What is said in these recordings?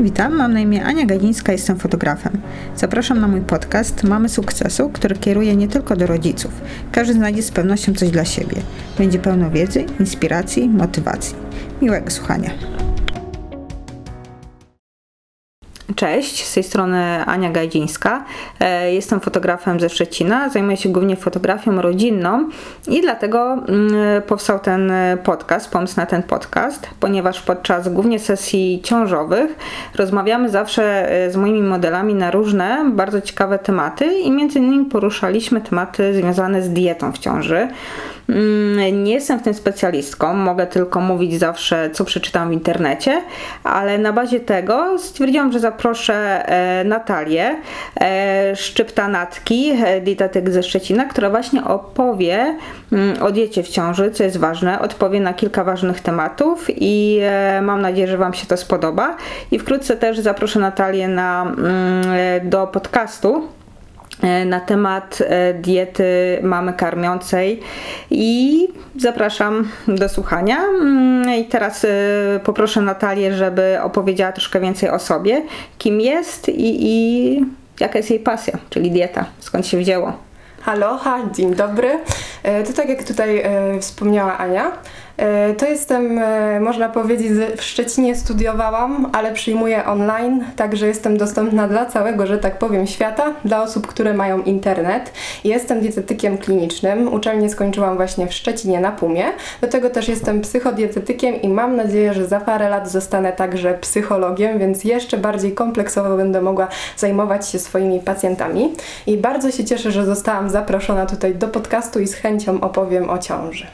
Witam, mam na imię Ania Gadzińska, jestem fotografem. Zapraszam na mój podcast Mamy Sukcesu, który kieruję nie tylko do rodziców. Każdy znajdzie z pewnością coś dla siebie. Będzie pełno wiedzy, inspiracji, motywacji. Miłego słuchania. Cześć, z tej strony Ania Gajdzińska. E, jestem fotografem ze Szczecina, zajmuję się głównie fotografią rodzinną i dlatego mm, powstał ten podcast, pomysł na ten podcast, ponieważ podczas głównie sesji ciążowych rozmawiamy zawsze e, z moimi modelami na różne, bardzo ciekawe tematy i między innymi poruszaliśmy tematy związane z dietą w ciąży. Mm, nie jestem w tym specjalistką, mogę tylko mówić zawsze, co przeczytam w internecie, ale na bazie tego stwierdziłam, że zaproszę e, Natalię e, Szczyptanatki, e, dietetyk ze Szczecina, która właśnie opowie mm, o diecie w ciąży, co jest ważne, odpowie na kilka ważnych tematów i mam nadzieję, że Wam się to spodoba. I wkrótce też zaproszę Natalię na, mm, do podcastu na temat e, diety mamy karmiącej i zapraszam do słuchania. Mm, I teraz e, poproszę Natalię, żeby opowiedziała troszkę więcej o sobie, kim jest i, i jaka jest jej pasja, czyli dieta, skąd się wzięło. Halo, ha, dzień dobry. To tak jak tutaj wspomniała Ania, E, to jestem, e, można powiedzieć, w Szczecinie studiowałam, ale przyjmuję online, także jestem dostępna dla całego, że tak powiem, świata, dla osób, które mają internet. Jestem dietetykiem klinicznym, uczelnię skończyłam właśnie w Szczecinie na Pumie. Do tego też jestem psychodietetykiem i mam nadzieję, że za parę lat zostanę także psychologiem, więc jeszcze bardziej kompleksowo będę mogła zajmować się swoimi pacjentami. I bardzo się cieszę, że zostałam zaproszona tutaj do podcastu i z chęcią opowiem o ciąży.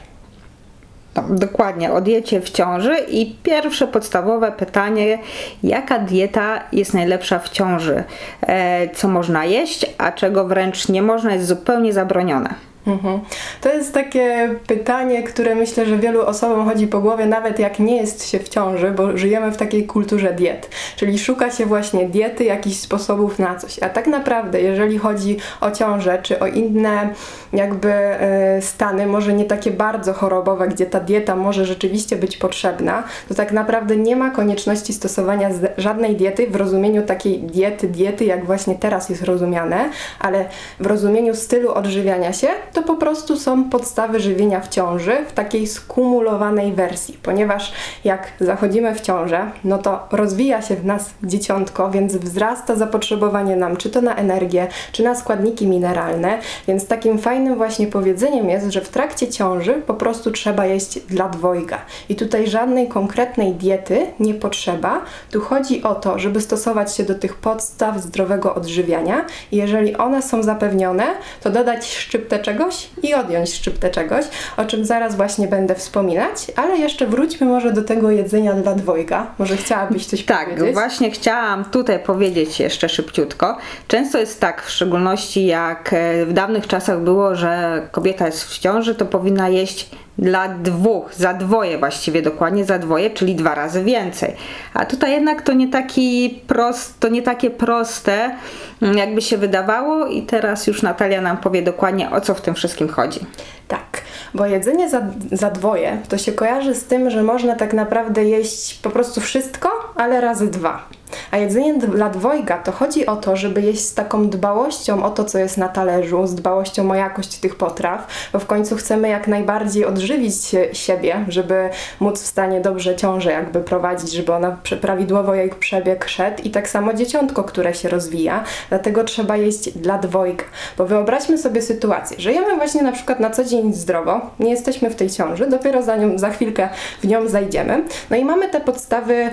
Dokładnie, o diecie w ciąży i pierwsze podstawowe pytanie, jaka dieta jest najlepsza w ciąży? E, co można jeść, a czego wręcz nie można, jest zupełnie zabronione. Mhm. To jest takie pytanie, które myślę, że wielu osobom chodzi po głowie, nawet jak nie jest się w ciąży, bo żyjemy w takiej kulturze diet. Czyli szuka się właśnie diety, jakichś sposobów na coś. A tak naprawdę, jeżeli chodzi o ciążę, czy o inne jakby e, stany, może nie takie bardzo chorobowe, gdzie ta dieta może rzeczywiście być potrzebna, to tak naprawdę nie ma konieczności stosowania żadnej diety w rozumieniu takiej diety, diety, jak właśnie teraz jest rozumiane, ale w rozumieniu stylu odżywiania się, to po prostu są podstawy żywienia w ciąży w takiej skumulowanej wersji, ponieważ jak zachodzimy w ciążę, no to rozwija się w nas dzieciątko, więc wzrasta zapotrzebowanie nam czy to na energię, czy na składniki mineralne, więc takim fajnym właśnie powiedzeniem jest, że w trakcie ciąży po prostu trzeba jeść dla dwojga. I tutaj żadnej konkretnej diety nie potrzeba. Tu chodzi o to, żeby stosować się do tych podstaw zdrowego odżywiania i jeżeli one są zapewnione, to dodać szczyptę czego czegoś i odjąć szczyptę czegoś, o czym zaraz właśnie będę wspominać, ale jeszcze wróćmy może do tego jedzenia dla dwojga. Może chciałabyś coś tak, powiedzieć? Tak, właśnie chciałam tutaj powiedzieć jeszcze szybciutko. Często jest tak, w szczególności jak e, w dawnych czasach było, że kobieta jest w ciąży, to powinna jeść dla dwóch, za dwoje właściwie dokładnie, za dwoje, czyli dwa razy więcej. A tutaj jednak to nie taki prost, to nie takie proste, mm, jakby się wydawało i teraz już Natalia nam powie dokładnie o co w tym wszystkim chodzi. Tak, bo jedzenie za, za dwoje to się kojarzy z tym, że można tak naprawdę jeść po prostu wszystko, ale razy dwa. A jedzenie dla dwojga to chodzi o to, żeby jeść z taką dbałością o to, co jest na talerzu, z dbałością o jakość tych potraw, bo w końcu chcemy jak najbardziej odżywić siebie, żeby móc w stanie dobrze ciążę jakby prowadzić, żeby ona prawidłowo jej przebieg szedł i tak samo dzieciątko, które się rozwija, dlatego trzeba jeść dla dwojga. Bo wyobraźmy sobie sytuację, żyjemy właśnie na przykład na co dzień zdrowo, nie jesteśmy w tej ciąży, dopiero za, nią, za chwilkę w nią zajdziemy, no i mamy te podstawy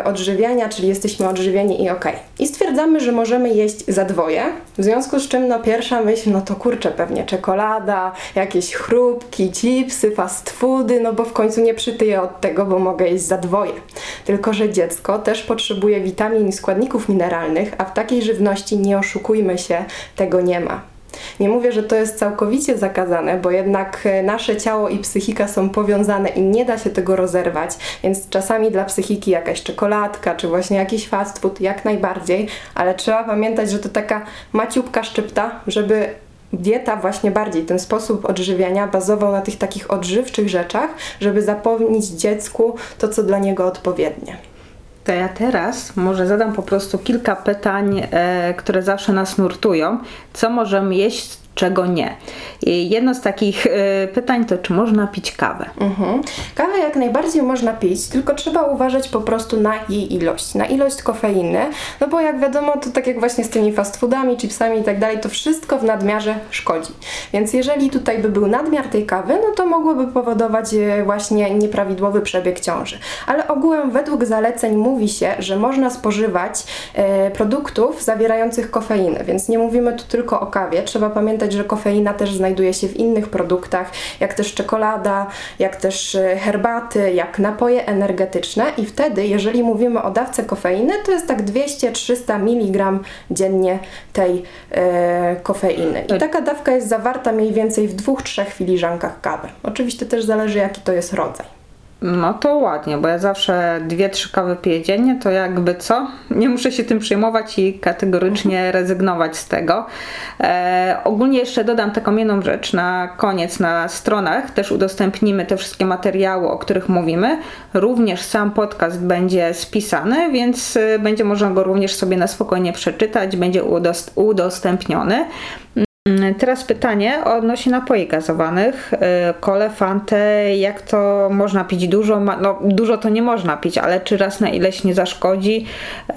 y, odżywiania, czyli jesteśmy jesteśmy odżywieni i ok. I stwierdzamy, że możemy jeść za dwoje, w związku z czym no pierwsza myśl, no to kurczę, pewnie czekolada, jakieś chrupki, chipsy, fast foody, no bo w końcu nie przytyję od tego, bo mogę jeść za dwoje. Tylko, że dziecko też potrzebuje witamin i składników mineralnych, a w takiej żywności nie oszukujmy się, tego nie ma. Nie mówię, że to jest całkowicie zakazane, bo jednak e, nasze ciało i psychika są powiązane i nie da się tego rozerwać, więc czasami dla psychiki jakaś czekoladka, czy właśnie jakiś fast food jak najbardziej, ale trzeba pamiętać, że to taka maciubka szczypta, żeby dieta właśnie bardziej, ten sposób odżywiania bazował na tych takich odżywczych rzeczach, żeby zapewnić dziecku to, co dla niego odpowiednie. To ja teraz może zadam po prostu kilka pytań, e, które zawsze nas nurtują. Co możemy jeść, czego nie. Jedno z takich y, pytań to, czy można pić kawę? Mhm. Kawę jak najbardziej można pić, tylko trzeba uważać po prostu na jej ilość, na ilość kofeiny, no bo jak wiadomo, to tak jak właśnie z tymi fast foodami, chipsami i tak dalej, to wszystko w nadmiarze szkodzi. Więc jeżeli tutaj by był nadmiar tej kawy, no to mogłoby powodować e, właśnie nieprawidłowy przebieg ciąży. Ale ogółem według zaleceń mówi się, że można spożywać e, produktów zawierających kofeinę, więc nie mówimy tu tylko o kawie, trzeba pamiętać, pamiętać, że kofeina też znajduje się w innych produktach, jak też czekolada, jak też e, herbaty, jak napoje energetyczne i wtedy, jeżeli mówimy o dawce kofeiny, to jest tak 200-300 mg dziennie tej e, kofeiny. I taka dawka jest zawarta mniej więcej w 2-3 filiżankach kawy. Oczywiście też zależy jaki to jest rodzaj. No to ładnie, bo ja zawsze dwie, trzy kawy piję dziennie, to jakby co? Nie muszę się tym przejmować i kategorycznie mhm. rezygnować z tego. E, ogólnie jeszcze dodam taką jedną rzecz na koniec na stronach. Też udostępnimy te wszystkie materiały, o których mówimy. Również sam podcast będzie spisany, więc e, będzie można go również sobie na spokojnie przeczytać, będzie udostępniony. Mm, teraz pytanie odnośnie napoi gazowanych. Y, kole, fantę, jak to można pić? Dużo, no dużo to nie można pić, ale czy raz na ileś nie zaszkodzi? Y,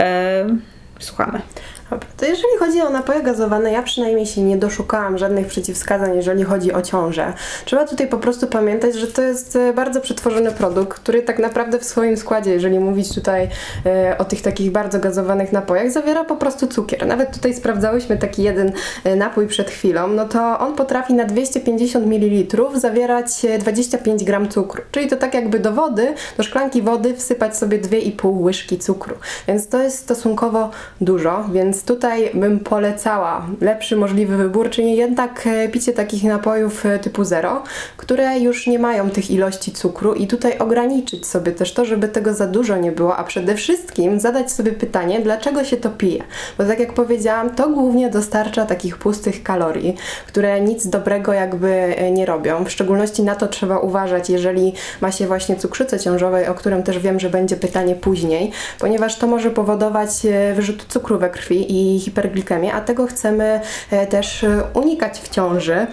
słuchamy. Dobra, to jeżeli chodzi o napoje gazowane, ja przynajmniej się nie doszukałam żadnych przeciwwskazań, jeżeli chodzi o ciążę. Trzeba tutaj po prostu pamiętać, że to jest e, bardzo przetworzony produkt, który tak naprawdę w swoim składzie, jeżeli mówić tutaj e, o tych takich bardzo gazowanych napojach, zawiera po prostu cukier. Nawet tutaj sprawdzałyśmy taki jeden e, napój przed chwilą, no to on potrafi na 250 ml zawierać 25 e, gram cukru. Czyli to tak jakby do wody, do szklanki wody wsypać sobie 2,5 łyżki cukru. Więc to jest stosunkowo dużo, więc więc tutaj bym polecała lepszy możliwy wybór, czyli jednak e, picie takich napojów e, typu zero, które już nie mają tych ilości cukru i tutaj ograniczyć sobie też to, żeby tego za dużo nie było, a przede wszystkim zadać sobie pytanie, dlaczego się to pije. Bo tak jak powiedziałam, to głównie dostarcza takich pustych kalorii, które nic dobrego jakby e, nie robią. W szczególności na to trzeba uważać, jeżeli ma się właśnie cukrzycę ciążowej, o którym też wiem, że będzie pytanie później, ponieważ to może powodować wyrzut cukru we krwi i hiperglikemię, a tego chcemy e, też e, unikać w ciąży.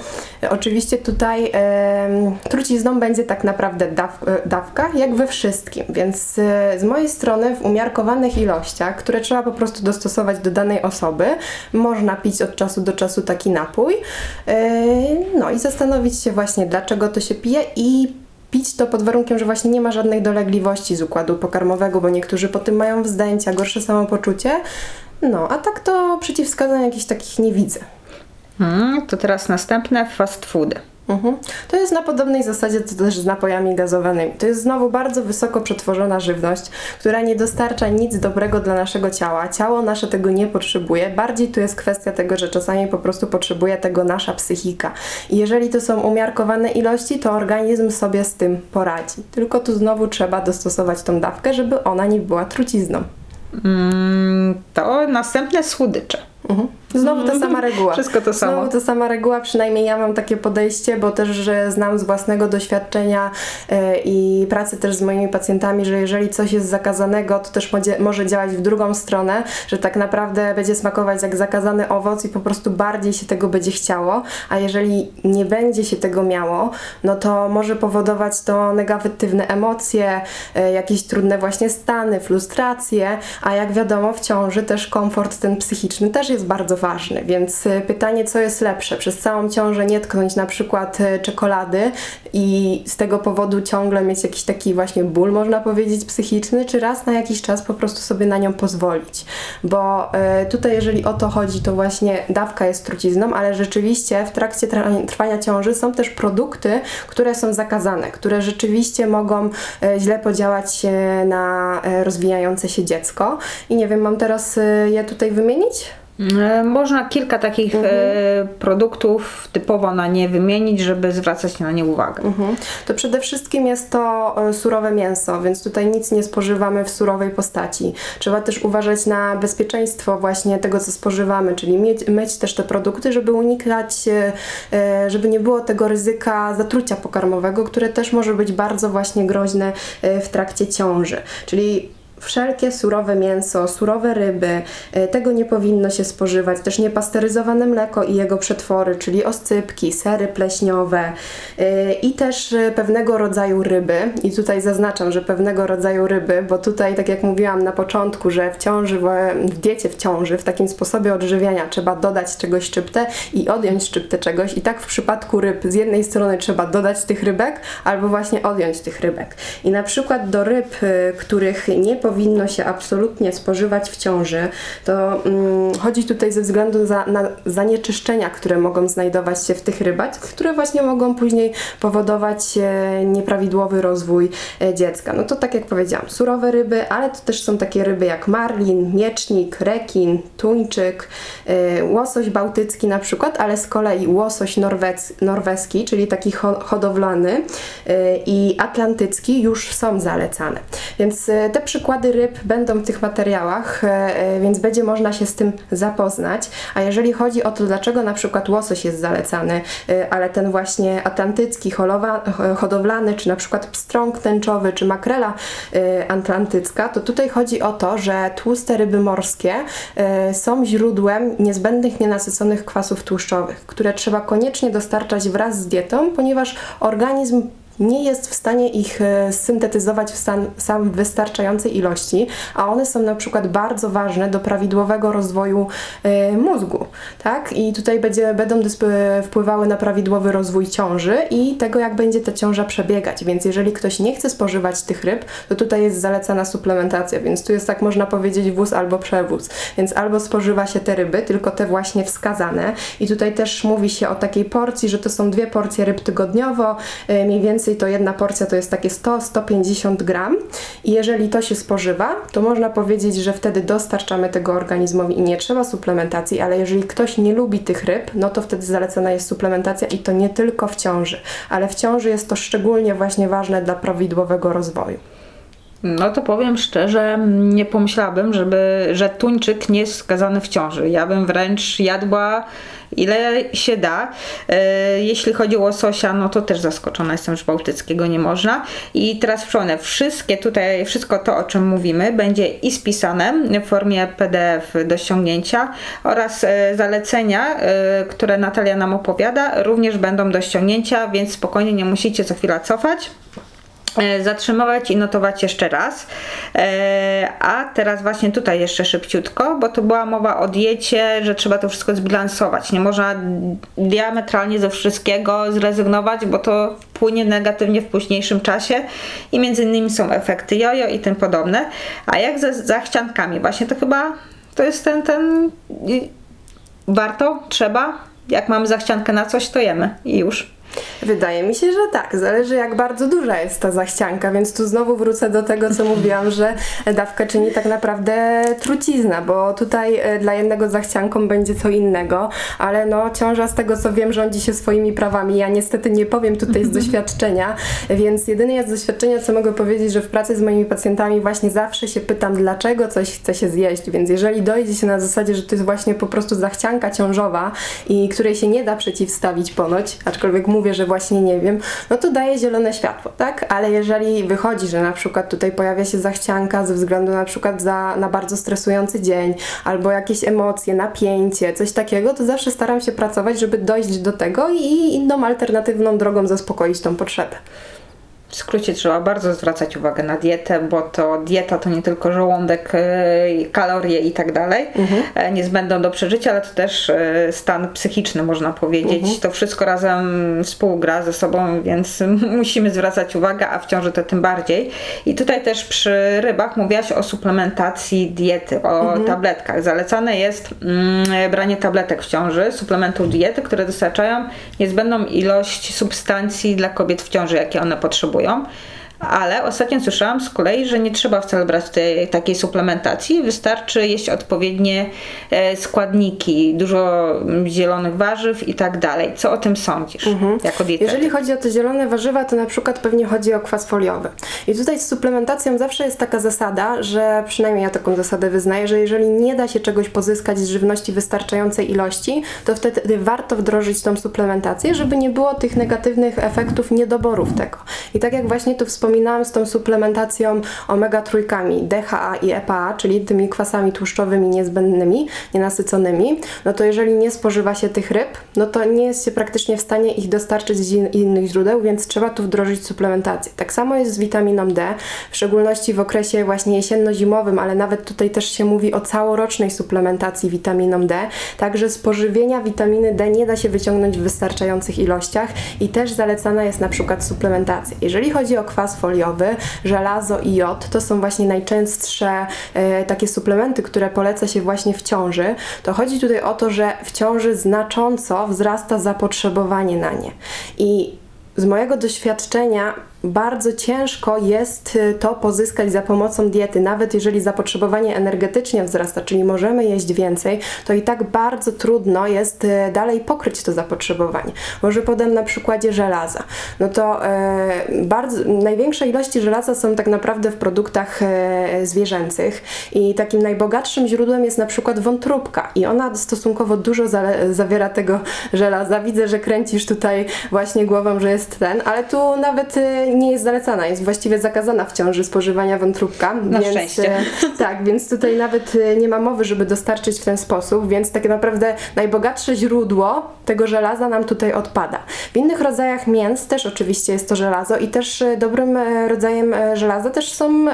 Oczywiście tutaj e, trucizną będzie tak naprawdę daw, e, dawka, jak we wszystkim, więc z mojej strony w umiarkowanych ilościach, które trzeba po prostu dostosować do danej osoby, można pić od czasu do czasu taki napój, e, no i zastanowić się właśnie dlaczego to się pije i pić to pod warunkiem, że właśnie nie ma żadnych dolegliwości z układu pokarmowego, bo niektórzy po tym mają wzdęcia, gorsze samopoczucie. No, a tak to przeciwwskazań jakichś takich nie widzę. Hmm, to teraz następne fast foody. Mhm. To jest na podobnej zasadzie co też z napojami gazowanymi. To jest znowu bardzo wysoko przetworzona żywność, która nie dostarcza nic dobrego dla naszego ciała. Ciało nasze tego nie potrzebuje. Bardziej tu jest kwestia tego, że czasami po prostu potrzebuje tego nasza psychika. I jeżeli to są umiarkowane ilości, to organizm sobie z tym poradzi. Tylko tu znowu trzeba dostosować tą dawkę, żeby ona nie była trucizną. Mm, to następne słodycze. Mhm. Znowu ta sama reguła. Wszystko to samo. Znowu ta sama reguła, przynajmniej ja mam takie podejście, bo też że znam z własnego doświadczenia yy, i pracy też z moimi pacjentami, że jeżeli coś jest zakazanego, to też może, działać w drugą stronę, że tak naprawdę będzie smakować jak zakazany owoc i po prostu bardziej się tego będzie chciało, a jeżeli nie będzie się tego miało, no to może powodować to negatywne emocje, yy, jakieś trudne właśnie stany, frustracje, a jak wiadomo w ciąży też komfort ten psychiczny też jest bardzo ważny, więc y, pytanie, co jest lepsze? Przez całą ciążę nie tknąć na przykład y, czekolady i z tego powodu ciągle mieć jakiś taki właśnie ból, można powiedzieć, psychiczny, czy raz na jakiś czas po prostu sobie na nią pozwolić. Bo y, tutaj, jeżeli o to chodzi, to właśnie dawka jest trucizną, ale rzeczywiście w trakcie trwania ciąży są też produkty, które są zakazane, które rzeczywiście mogą źle podziałać na rozwijające się dziecko. I nie wiem, mam teraz je tutaj wymienić? E, Można kilka takich Mhm. produktów typowo na nie wymienić, żeby zwracać na nie uwagę. Mhm. To przede wszystkim jest to e, surowe mięso, więc tutaj nic nie spożywamy w surowej postaci. Trzeba też uważać na bezpieczeństwo właśnie tego, co spożywamy, czyli mieć, myć też te produkty, żeby unikać, żeby nie było tego ryzyka zatrucia pokarmowego, które też może być bardzo właśnie groźne w trakcie ciąży. Czyli Wszelkie surowe mięso, surowe ryby, e, tego nie powinno się spożywać. Też niepasteryzowane mleko i jego przetwory, czyli oscypki, sery pleśniowe e, i też e, pewnego rodzaju ryby. I tutaj zaznaczam, że pewnego rodzaju ryby, bo tutaj, tak jak mówiłam na początku, że w ciąży, w- diecie w ciąży, w takim sposobie odżywiania trzeba dodać czegoś szczyptę i odjąć szczyptę czegoś. I tak w przypadku ryb z jednej strony trzeba dodać tych rybek, albo właśnie odjąć tych rybek. I na przykład do ryb, których nie powinno się absolutnie spożywać w ciąży, to mm, chodzi tutaj ze względu za, na zanieczyszczenia, które mogą znajdować się w tych rybach, które właśnie mogą później powodować e, nieprawidłowy rozwój e, dziecka. No to tak jak powiedziałam, surowe ryby, ale to też są takie ryby jak marlin, miecznik, rekin, tuńczyk, e, łosoś bałtycki na przykład, ale z kolei łosoś norwec, norweski, czyli taki ho, hodowlany e, i atlantycki już są zalecane. Więc e, te przykłady ryb będą w tych materiałach, e, e, więc będzie można się z tym zapoznać. A jeżeli chodzi o to, dlaczego na przykład łosoś jest zalecany, e, ale ten właśnie atlantycki, holowa, hodowlany, czy na przykład pstrąg tęczowy, czy makrela atlantycka, to tutaj chodzi o to, że tłuste ryby morskie są źródłem niezbędnych nienasyconych kwasów tłuszczowych, które trzeba koniecznie dostarczać wraz z dietą, ponieważ organizm nie jest w stanie ich e, syntetyzować w stan, sam wystarczającej ilości, a one są na przykład bardzo ważne do prawidłowego rozwoju e, mózgu, tak? I tutaj będzie, będą wpływały na prawidłowy rozwój ciąży i tego, jak będzie ta ciąża przebiegać. Więc jeżeli ktoś nie chce spożywać tych ryb, to tutaj jest zalecana suplementacja, więc tu jest tak można powiedzieć wóz albo przewóz. Więc albo spożywa się te ryby, tylko te właśnie wskazane. I tutaj też mówi się o takiej porcji, że to są dwie porcje ryb tygodniowo, e, mniej więcej to jedna porcja to jest takie 100-150 gram. I jeżeli to się spożywa, to można powiedzieć, że wtedy dostarczamy tego organizmowi i nie trzeba suplementacji, ale jeżeli ktoś nie lubi tych ryb, no to wtedy zalecana jest suplementacja i to nie tylko w ciąży, ale w ciąży jest to szczególnie właśnie ważne dla prawidłowego rozwoju. No to powiem szczerze, nie pomyślałabym, żeby, że tuńczyk nie jest skazany w ciąży. Ja bym wręcz jadła ile się da. E, Jeśli chodzi o łososia, no to też zaskoczona jestem, że bałtyckiego nie można. I teraz przypomnę, wszystkie tutaj, wszystko to, o czym mówimy, będzie i spisane w formie PDF do ściągnięcia oraz e, zalecenia, e, które Natalia nam opowiada, również będą do ściągnięcia, więc spokojnie nie musicie co chwila cofać zatrzymywać i notować jeszcze raz. E, A teraz właśnie tutaj jeszcze szybciutko, bo to była mowa o diecie, że trzeba to wszystko zbilansować. Nie można diametralnie ze wszystkiego zrezygnować, bo to wpłynie negatywnie w późniejszym czasie i między innymi są efekty jojo i tym podobne. A jak ze zachciankami? Właśnie to chyba to jest ten, ten warto, trzeba. Jak mamy zachciankę na coś, to jemy i już. Wydaje mi się, że tak. Zależy jak bardzo duża jest ta zachcianka, więc tu znowu wrócę do tego, co mówiłam, że dawka czyni tak naprawdę trucizna, bo tutaj e, dla jednego zachcianką będzie co innego, ale no ciąża z tego, co wiem, rządzi się swoimi prawami. Ja niestety nie powiem tutaj z doświadczenia, więc jedynie z doświadczenia, co mogę powiedzieć, że w pracy z moimi pacjentami właśnie zawsze się pytam, dlaczego coś chce się zjeść, więc jeżeli dojdzie się na zasadzie, że to jest właśnie po prostu zachcianka ciążowa i której się nie da przeciwstawić ponoć, aczkolwiek mówię, że właśnie nie wiem, no to daje zielone światło, tak? Ale jeżeli wychodzi, że na przykład tutaj pojawia się zachcianka ze względu na przykład za, na bardzo stresujący dzień, albo jakieś emocje, napięcie, coś takiego, to zawsze staram się pracować, żeby dojść do tego i inną alternatywną drogą zaspokoić tą potrzebę. W skrócie trzeba bardzo zwracać uwagę na dietę, bo to dieta to nie tylko żołądek, e, kalorie i tak dalej, e, niezbędną do przeżycia, ale to też e, stan psychiczny, można powiedzieć. To wszystko razem współgra ze sobą, więc musimy zwracać uwagę, a w ciąży to tym bardziej. I tutaj też przy rybach mówiłaś o suplementacji diety, o tabletkach. Zalecane jest mm, branie tabletek w ciąży, suplementów diety, które dostarczają niezbędną ilość substancji dla kobiet w ciąży, jakie one potrzebują. boją. Ale ostatnio słyszałam z kolei, że nie trzeba wcale brać tej, takiej suplementacji, wystarczy jeść odpowiednie e, składniki, dużo zielonych warzyw i tak dalej. Co o tym sądzisz jako dietetyk? Jeżeli chodzi o te zielone warzywa, to na przykład pewnie chodzi o kwas foliowy. I tutaj z suplementacją zawsze jest taka zasada, że przynajmniej ja taką zasadę wyznaję, że jeżeli nie da się czegoś pozyskać z żywności wystarczającej ilości, to wtedy warto wdrożyć tą suplementację, żeby nie było tych negatywnych efektów niedoborów tego. I tak jak właśnie tu wspominałam z tą suplementacją omega trójkami DHA i EPA, czyli tymi kwasami tłuszczowymi niezbędnymi, nienasyconymi, no to jeżeli nie spożywa się tych ryb, no to nie jest się praktycznie w stanie ich dostarczyć z in- innych źródeł, więc trzeba tu wdrożyć suplementację. Tak samo jest z witaminą D, w szczególności w okresie właśnie jesienno-zimowym, ale nawet tutaj też się mówi o całorocznej suplementacji witaminą D. Także z pożywienia witaminy D nie da się wyciągnąć w wystarczających ilościach i też zalecana jest na przykład suplementacja. Jeżeli chodzi o kwas foliowy, żelazo i jod, to są właśnie najczęstsze e, takie suplementy, które poleca się właśnie w ciąży, to chodzi tutaj o to, że w ciąży znacząco wzrasta zapotrzebowanie na nie. I z mojego doświadczenia bardzo ciężko jest y, to pozyskać za pomocą diety, nawet jeżeli zapotrzebowanie energetycznie wzrasta, czyli możemy jeść więcej, to i tak bardzo trudno jest y, dalej pokryć to zapotrzebowanie. Może podam na przykładzie żelaza. No to e, bardzo, największe ilości żelaza są tak naprawdę w produktach e, zwierzęcych i takim najbogatszym źródłem jest na przykład wątróbka i ona stosunkowo dużo zale- zawiera tego żelaza. Widzę, że kręcisz tutaj właśnie głową, że jest ten, ale tu nawet e, nie jest zalecana, jest właściwie zakazana w ciąży spożywania wątróbka. Na więc, szczęście. e, tak, więc tutaj nawet e, nie ma mowy, żeby dostarczyć w ten sposób, więc tak naprawdę najbogatsze źródło tego żelaza nam tutaj odpada. W innych rodzajach mięs też oczywiście jest to żelazo i też e, dobrym rodzajem żelaza też są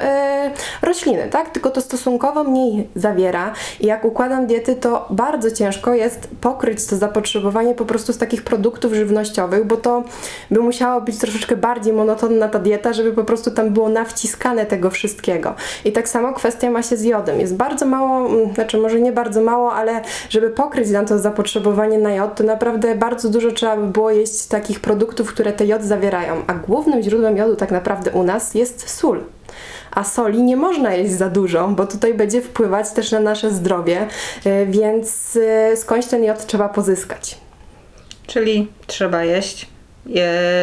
rośliny, tak? Tylko to stosunkowo mniej zawiera i jak układam diety, to bardzo ciężko jest pokryć to zapotrzebowanie po prostu z takich produktów żywnościowych, bo to by musiało być troszeczkę bardziej monotonna ta dieta, żeby po prostu tam było nawciskane tego wszystkiego. I tak samo kwestia ma się z jodem. Jest bardzo mało, mm, znaczy może nie bardzo mało, ale żeby pokryć nam to zapotrzebowanie na jod, to naprawdę bardzo dużo trzeba by było jeść takich produktów, które te jod zawierają. A głównym źródłem jodu tak naprawdę u nas jest sól. A soli nie można jeść za dużo, bo tutaj będzie wpływać też na nasze zdrowie, y, więc y, skądś ten jod trzeba pozyskać. Czyli trzeba jeść, e,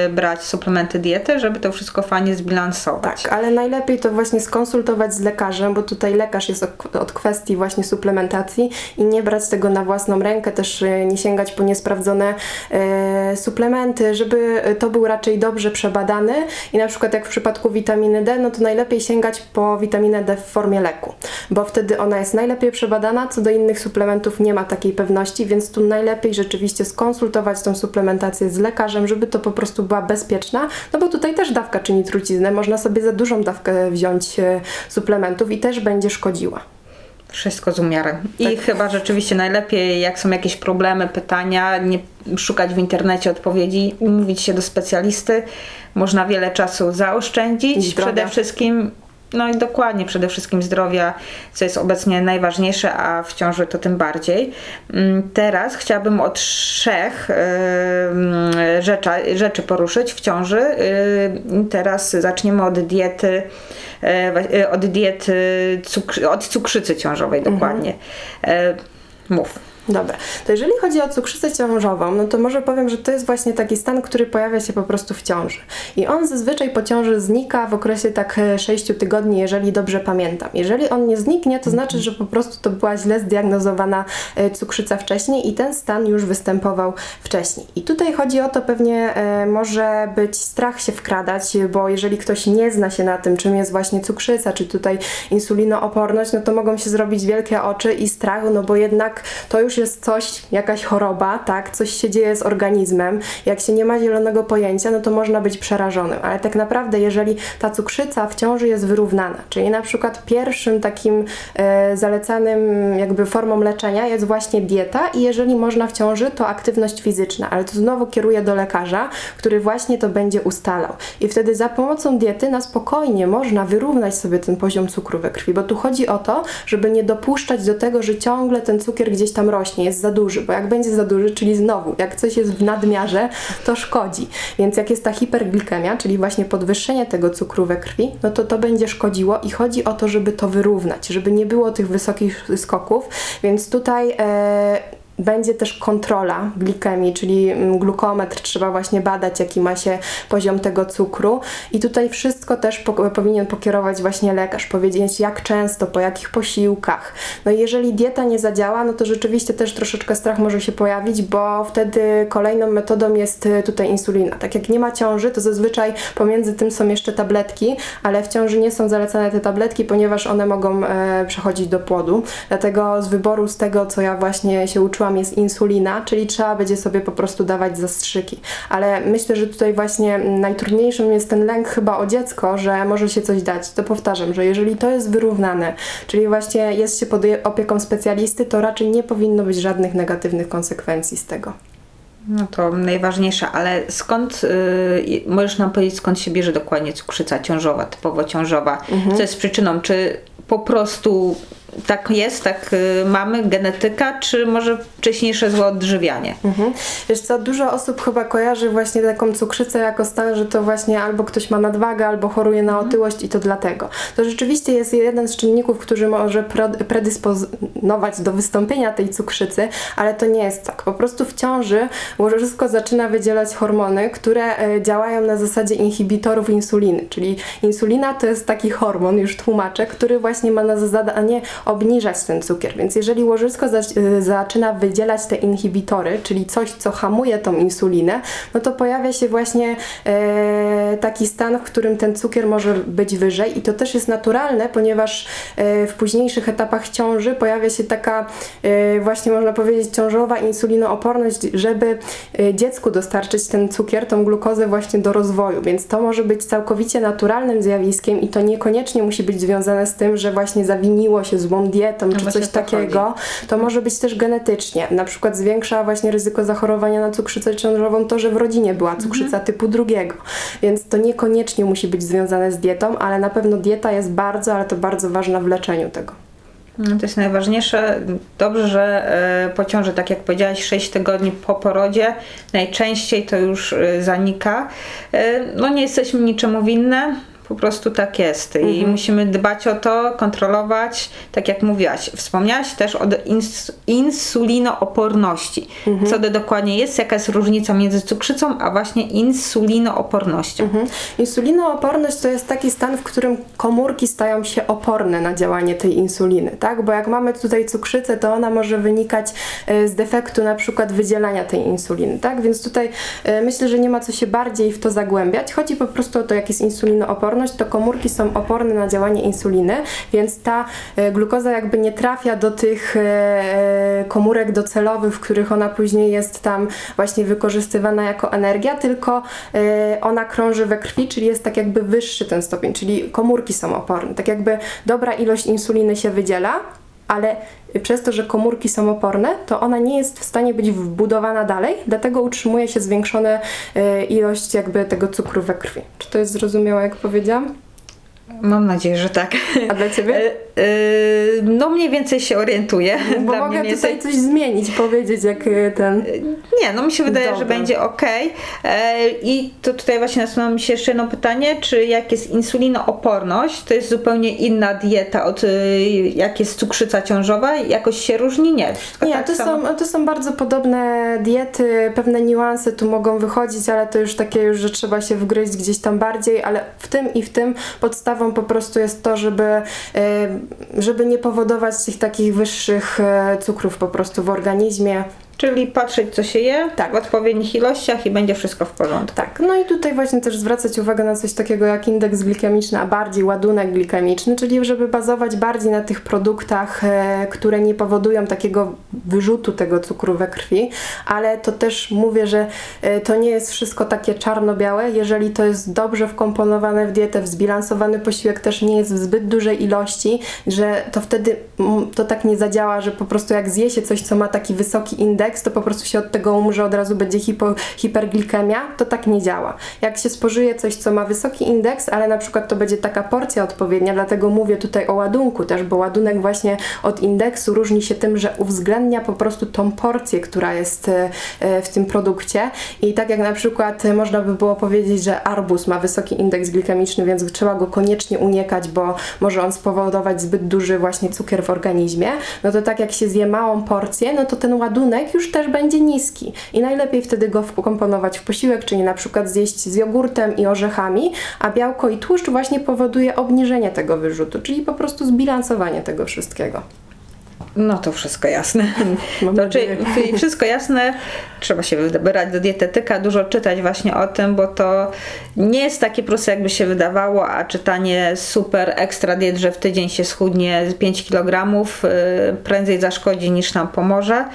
brać suplementy diety, żeby to wszystko fajnie zbilansować. Tak, ale najlepiej to właśnie skonsultować z lekarzem, bo tutaj lekarz jest od, od kwestii właśnie suplementacji i nie brać tego na własną rękę, też e, nie sięgać po niesprawdzone e, suplementy, żeby to był raczej dobrze przebadany i na przykład jak w przypadku witaminy D, no to najlepiej sięgać po witaminę D w formie leku, bo wtedy ona jest najlepiej przebadana, co do innych suplementów nie ma takiej pewności, więc tu najlepiej rzeczywiście skonsultować tą suplementację z lekarzem, żeby to po prostu była bezpieczna, no bo tutaj też dawka czyni truciznę, można sobie za dużą dawkę wziąć e, suplementów i też będzie szkodziła. Wszystko z umiarem. I Tak. chyba rzeczywiście najlepiej, jak są jakieś problemy, pytania, nie szukać w internecie odpowiedzi, umówić się do specjalisty. Można wiele czasu I zaoszczędzić. Przede wszystkim, no i dokładnie, przede wszystkim zdrowia, co jest obecnie najważniejsze, a w ciąży to tym bardziej. Mm, Teraz chciałabym o trzech rzeczy poruszyć w ciąży. Teraz zaczniemy od diety e, e, od diety cukr- od cukrzycy ciążowej dokładnie. E, Mów. Dobra, to jeżeli chodzi o cukrzycę ciążową, no to może powiem, że to jest właśnie taki stan, który pojawia się po prostu w ciąży. I on zazwyczaj po ciąży znika w okresie tak 6 tygodni, jeżeli dobrze pamiętam. Jeżeli on nie zniknie, to znaczy, że po prostu to była źle zdiagnozowana e, cukrzyca wcześniej i ten stan już występował wcześniej. I tutaj chodzi o to, pewnie e, może być strach się wkradać, bo jeżeli ktoś nie zna się na tym, czym jest właśnie cukrzyca, czy tutaj insulinooporność, no to mogą się zrobić wielkie oczy i strach, no bo jednak to już jest coś, jakaś choroba, tak, coś się dzieje z organizmem. Jak się nie ma zielonego pojęcia, no to można być przerażonym, ale tak naprawdę, jeżeli ta cukrzyca w ciąży jest wyrównana, czyli na przykład pierwszym takim e, zalecanym jakby formą leczenia jest właśnie dieta i jeżeli można w ciąży, to aktywność fizyczna, ale to znowu kieruję do lekarza, który właśnie to będzie ustalał. I wtedy za pomocą diety na spokojnie można wyrównać sobie ten poziom cukru we krwi, bo tu chodzi o to, żeby nie dopuszczać do tego, że ciągle ten cukier gdzieś tam rośnie. Jest za duży, bo jak będzie za duży, czyli znowu, jak coś jest w nadmiarze, to szkodzi. Więc jak jest ta hiperglikemia, czyli właśnie podwyższenie tego cukru we krwi, no to to będzie szkodziło i chodzi o to, żeby to wyrównać, żeby nie było tych wysokich skoków, więc tutaj e, będzie też kontrola glikemii, czyli mm, glukometr, trzeba właśnie badać, jaki ma się poziom tego cukru. I tutaj wszystko też po, powinien pokierować właśnie lekarz, powiedzieć jak często, po jakich posiłkach. No i jeżeli dieta nie zadziała, no to rzeczywiście też troszeczkę strach może się pojawić, bo wtedy kolejną metodą jest y, tutaj insulina. Tak jak nie ma ciąży, to zazwyczaj pomiędzy tym są jeszcze tabletki, ale w ciąży nie są zalecane te tabletki, ponieważ one mogą e, przechodzić do płodu. Dlatego z wyboru, z tego co ja właśnie się uczyłam, jest insulina, czyli trzeba będzie sobie po prostu dawać zastrzyki. Ale myślę, że tutaj właśnie najtrudniejszym jest ten lęk chyba o dziecko, że może się coś dać. To powtarzam, że jeżeli to jest wyrównane, czyli właśnie jest się pod opieką specjalisty, to raczej nie powinno być żadnych negatywnych konsekwencji z tego. No to najważniejsze, ale skąd, yy, możesz nam powiedzieć, skąd się bierze dokładnie cukrzyca ciążowa, typowo ciążowa? Mhm. Co jest przyczyną? Czy po prostu tak jest, tak y, mamy, genetyka, czy może wcześniejsze złe odżywianie? Mhm. Wiesz co, dużo osób chyba kojarzy właśnie taką cukrzycę jako stan, że to właśnie albo ktoś ma nadwagę, albo choruje na mhm. otyłość i to dlatego. To rzeczywiście jest jeden z czynników, który może predysponować do wystąpienia tej cukrzycy, ale to nie jest tak. Po prostu w ciąży łożysko zaczyna wydzielać hormony, które e, działają na zasadzie inhibitorów insuliny, czyli insulina to jest taki hormon, już tłumaczę, który właśnie ma na zadanie obniżać ten cukier. Więc jeżeli łożysko y, zaczyna wydzielać te inhibitory, czyli coś, co hamuje tą insulinę, no to pojawia się właśnie e, taki stan, w którym ten cukier może być wyżej i to też jest naturalne, ponieważ e, w późniejszych etapach ciąży pojawia się taka e, właśnie można powiedzieć ciążowa insulinooporność, żeby dziecku dostarczyć ten cukier, tą glukozę właśnie do rozwoju, więc to może być całkowicie naturalnym zjawiskiem i to niekoniecznie musi być związane z tym, że właśnie zawiniło się złą dietą no czy coś takiego, to może być też genetycznie. Na przykład zwiększa właśnie ryzyko zachorowania na cukrzycę ciążową to, że w rodzinie była cukrzyca mhm. typu drugiego. Więc to niekoniecznie musi być związane z dietą, ale na pewno dieta jest bardzo, ale to bardzo ważna w leczeniu tego. No, to jest najważniejsze. Dobrze, że e, po ciąży, tak jak powiedziałaś, 6 tygodni po porodzie, najczęściej to już e, zanika. E, no nie jesteśmy niczemu winne po prostu tak jest i mhm. musimy dbać o to, kontrolować, tak jak mówiłaś. Wspomniałaś też o ins insulinooporności. Mhm. Co to dokładnie jest? Jaka jest różnica między cukrzycą, a właśnie insulinoopornością? Mhm. Insulinooporność to jest taki stan, w którym komórki stają się oporne na działanie tej insuliny, tak? Bo jak mamy tutaj cukrzycę, to ona może wynikać e, z defektu na przykład wydzielania tej insuliny, tak? Więc tutaj e, myślę, że nie ma co się bardziej w to zagłębiać. Chodzi po prostu o to, jak jest insulinooporność odporność, to komórki są oporne na działanie insuliny, więc ta e, glukoza jakby nie trafia do tych e, e, komórek docelowych, w których ona później jest tam właśnie wykorzystywana jako energia, tylko ona krąży we krwi, czyli jest tak jakby wyższy ten stopień, czyli komórki są oporne. Tak jakby dobra ilość insuliny się wydziela, ale przez to, że komórki są oporne, to ona nie jest w stanie być wbudowana dalej, dlatego utrzymuje się zwiększona ilość jakby tego cukru we krwi. Czy to jest zrozumiałe, jak powiedziałam? Mam nadzieję, że tak. A dla Ciebie? E, e, no mniej więcej się orientuję. Bo dla mogę tutaj więcej... coś zmienić, powiedzieć jak e, ten... Nie, no mi się wydaje, Dobra. że będzie ok. I to tutaj właśnie nasunęło mi się jeszcze jedno pytanie, czy jak jest insulinooporność, to jest zupełnie inna dieta od jak jest cukrzyca ciążowa? Jakoś się różni? Nie. Nie, tak to, są, to są bardzo podobne diety, pewne niuanse tu mogą wychodzić, ale to już takie już, że trzeba się wgryźć gdzieś tam bardziej, ale w tym i w tym podstawą podstawą po prostu jest to, żeby, e, żeby nie powodować tych takich wyższych e, cukrów po prostu w organizmie. Czyli patrzeć, co się je tak. w odpowiednich ilościach i będzie wszystko w porządku. Tak, no i tutaj właśnie też zwracać uwagę na coś takiego jak indeks glikemiczny, a bardziej ładunek glikemiczny, czyli żeby bazować bardziej na tych produktach, e, które nie powodują takiego wyrzutu tego cukru we krwi, ale to też mówię, że e, to nie jest wszystko takie czarno-białe. Jeżeli to jest dobrze wkomponowane w dietę, w zbilansowany posiłek też nie jest w zbyt dużej ilości, że to wtedy to tak nie zadziała, że po prostu jak zje się coś, co ma taki wysoki indeks, to po prostu się od tego umrze, od razu będzie hipo, hiperglikemia, to tak nie działa. Jak się spożyje coś, co ma wysoki indeks, ale na przykład to będzie taka porcja odpowiednia, dlatego mówię tutaj o ładunku też, bo ładunek właśnie od indeksu różni się tym, że uwzględnia po prostu tą porcję, która jest e, w tym produkcie i tak jak na przykład można by było powiedzieć, że arbuz ma wysoki indeks glikemiczny, więc trzeba go koniecznie unikać, bo może on spowodować zbyt duży właśnie cukier w organizmie, no to tak jak się zje małą porcję, no to ten ładunek już też będzie niski i najlepiej wtedy go wkomponować w posiłek, czyli na przykład zjeść z jogurtem i orzechami, a białko i tłuszcz właśnie powoduje obniżenie tego wyrzutu, czyli po prostu zbilansowanie tego wszystkiego. No to wszystko jasne. Mam to, czy, nadzieję. wszystko jasne, trzeba się wybrać do dietetyka, dużo czytać właśnie o tym, bo to nie jest takie proste, jakby się wydawało, a czytanie super ekstra diet, że w tydzień się schudnie z 5 kg, y, prędzej zaszkodzi niż nam pomoże,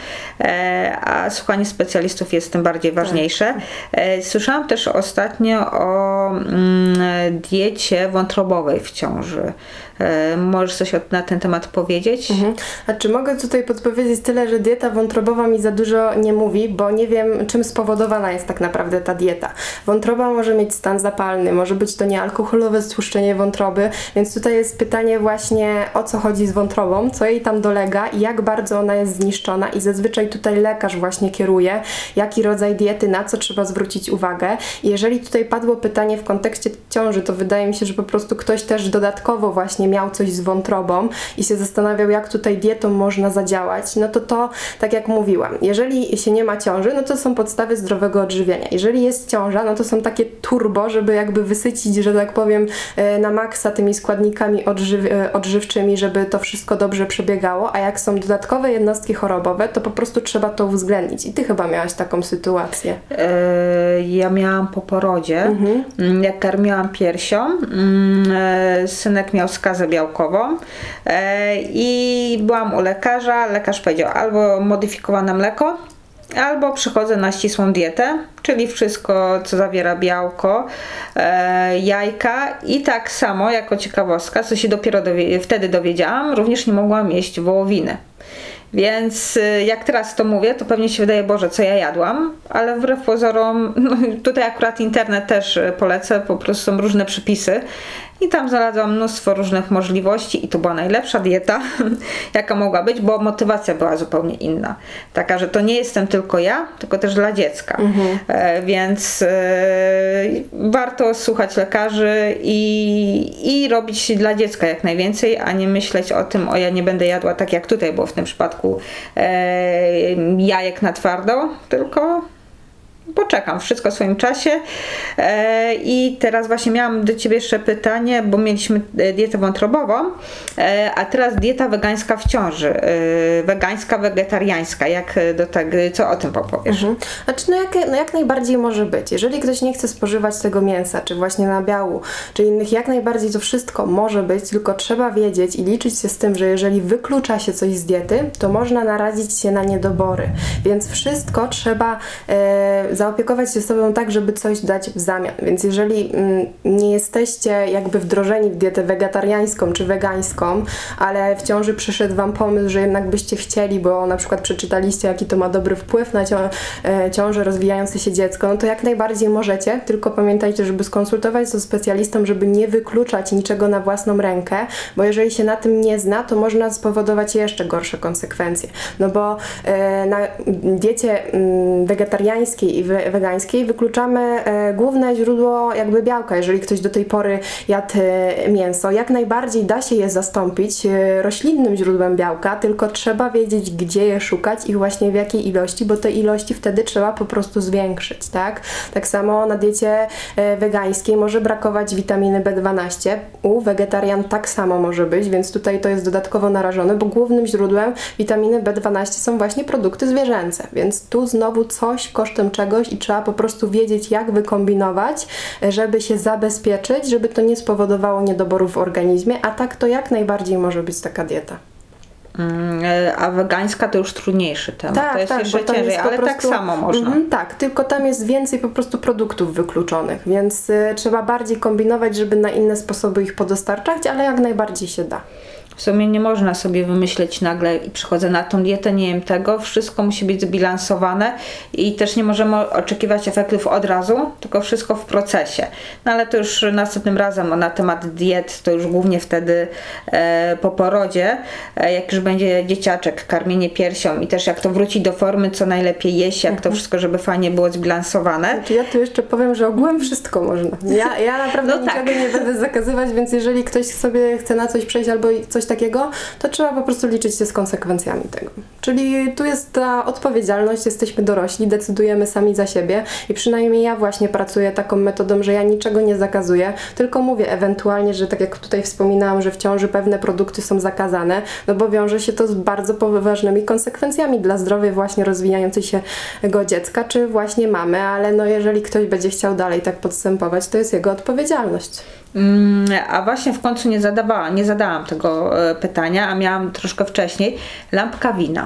e, a słuchanie specjalistów jest tym bardziej ważniejsze. E, Słyszałam też ostatnio o mm, diecie wątrobowej w ciąży. E, Możesz coś na ten temat powiedzieć? Mhm. Czy mogę tutaj podpowiedzieć tyle, że dieta wątrobowa mi za dużo nie mówi, bo nie wiem, czym spowodowana jest tak naprawdę ta dieta. Wątroba może mieć stan zapalny, może być to niealkoholowe stłuszczenie wątroby, więc tutaj jest pytanie właśnie o co chodzi z wątrobą, co jej tam dolega i jak bardzo ona jest zniszczona i zazwyczaj tutaj lekarz właśnie kieruje, jaki rodzaj diety, na co trzeba zwrócić uwagę. I jeżeli tutaj padło pytanie w kontekście ciąży, to wydaje mi się, że po prostu ktoś też dodatkowo właśnie miał coś z wątrobą i się zastanawiał, jak tutaj dietą można zadziałać, no to to, tak jak mówiłam, jeżeli się nie ma ciąży, no to są podstawy zdrowego odżywiania. Jeżeli jest ciąża, no to są takie turbo, żeby jakby wysycić, że tak powiem, e, na maksa tymi składnikami odżyw e, odżywczymi, żeby to wszystko dobrze przebiegało, a jak są dodatkowe jednostki chorobowe, to po prostu trzeba to uwzględnić. I ty chyba miałaś taką sytuację. E, Ja miałam po porodzie, mm, jak karmiłam piersią, mm, synek miał skazę białkową i byłam u lekarza. Lekarz powiedział albo modyfikowane mleko, albo przychodzę na ścisłą dietę, czyli wszystko, co zawiera białko, e, jajka i tak samo, jako ciekawostka, co się dopiero dowie- wtedy dowiedziałam, również nie mogłam jeść wołowiny. Więc y, jak teraz to mówię, to pewnie się wydaje, Boże, co ja jadłam, ale wbrew pozorom, no, tutaj akurat internet też y, polecę, po prostu są różne przypisy i tam znalazłam mnóstwo różnych możliwości i to była najlepsza dieta, jaka mogła być, bo motywacja była zupełnie inna. Taka, że to nie jestem tylko ja, tylko też dla dziecka. E, więc e, warto słuchać lekarzy i, i robić dla dziecka jak najwięcej, a nie myśleć o tym, o ja nie będę jadła tak jak tutaj było w tym przypadku e, jajek na twardo, tylko poczekam, wszystko w swoim czasie. E, I teraz właśnie miałam do Ciebie jeszcze pytanie, bo mieliśmy e, dietę wątrobową, e, a teraz dieta wegańska w ciąży. Wegańska, wegetariańska. Jak do tego, co o tym powiesz? Mhm. Znaczy, no jak, no jak najbardziej może być. Jeżeli ktoś nie chce spożywać tego mięsa, czy właśnie nabiału, czy innych, jak najbardziej to wszystko może być, tylko trzeba wiedzieć i liczyć się z tym, że jeżeli wyklucza się coś z diety, to można narazić się na niedobory. Więc wszystko trzeba zaopiekować się sobą tak, żeby coś dać w zamian. Więc jeżeli mm, nie jesteście jakby wdrożeni w dietę wegetariańską czy wegańską, ale w ciąży przyszedł Wam pomysł, że jednak byście chcieli, bo na przykład przeczytaliście, jaki to ma dobry wpływ na cią- e, ciążę, rozwijające się dziecko, no to jak najbardziej możecie, tylko pamiętajcie, żeby skonsultować to z specjalistą, żeby nie wykluczać niczego na własną rękę, bo jeżeli się na tym nie zna, to można spowodować jeszcze gorsze konsekwencje. No bo e, na diecie mm, wegetariańskiej i we, wegańskiej wykluczamy e, główne źródło jakby białka, jeżeli ktoś do tej pory jadł e, mięso. Jak najbardziej da się je zastąpić e, roślinnym źródłem białka, tylko trzeba wiedzieć, gdzie je szukać i właśnie w jakiej ilości, bo te ilości wtedy trzeba po prostu zwiększyć, tak? Tak samo na diecie wegańskiej może brakować witaminy B12. U wegetarian tak samo może być, więc tutaj to jest dodatkowo narażone, bo głównym źródłem witaminy B12 są właśnie produkty zwierzęce, więc tu znowu coś kosztem czegoś i trzeba po prostu wiedzieć, jak wykombinować, żeby się zabezpieczyć, żeby to nie spowodowało niedoborów w organizmie, a tak to jak najbardziej może być taka dieta. Mm, e, A wegańska to już trudniejszy temat. to jest jeszcze bo tam ciężej, jest ale tak samo można. Mhm, tak, tylko tam jest więcej po prostu produktów wykluczonych, więc y, trzeba bardziej kombinować, żeby na inne sposoby ich podostarczać, ale jak najbardziej się da. W sumie nie można sobie wymyśleć nagle i przychodzę na tą dietę, nie jem tego. Wszystko musi być zbilansowane i też nie możemy oczekiwać efektów od razu, tylko wszystko w procesie. No ale to już następnym razem na temat diet, to już głównie wtedy e, po porodzie, e, jak już będzie dzieciaczek, karmienie piersią i też jak to wróci do formy, co najlepiej jeść, jak to wszystko, żeby fajnie było zbilansowane. Znaczy ja tu jeszcze powiem, że ogółem wszystko można. Ja, ja naprawdę No tak. niczego nie będę zakazywać, więc jeżeli ktoś sobie chce na coś przejść albo coś takiego, to trzeba po prostu liczyć się z konsekwencjami tego. Czyli tu jest ta odpowiedzialność, jesteśmy dorośli, decydujemy sami za siebie i przynajmniej ja właśnie pracuję taką metodą, że ja niczego nie zakazuję, tylko mówię ewentualnie, że tak jak tutaj wspominałam, że w ciąży pewne produkty są zakazane, no bo wiąże się to z bardzo poważnymi konsekwencjami dla zdrowia właśnie rozwijającej się go dziecka, czy właśnie mamy, ale no jeżeli ktoś będzie chciał dalej tak podstępować, to jest jego odpowiedzialność. Mm, A właśnie w końcu nie zadawałam, nie zadałam tego e, pytania, a miałam troszkę wcześniej. Lampka wina.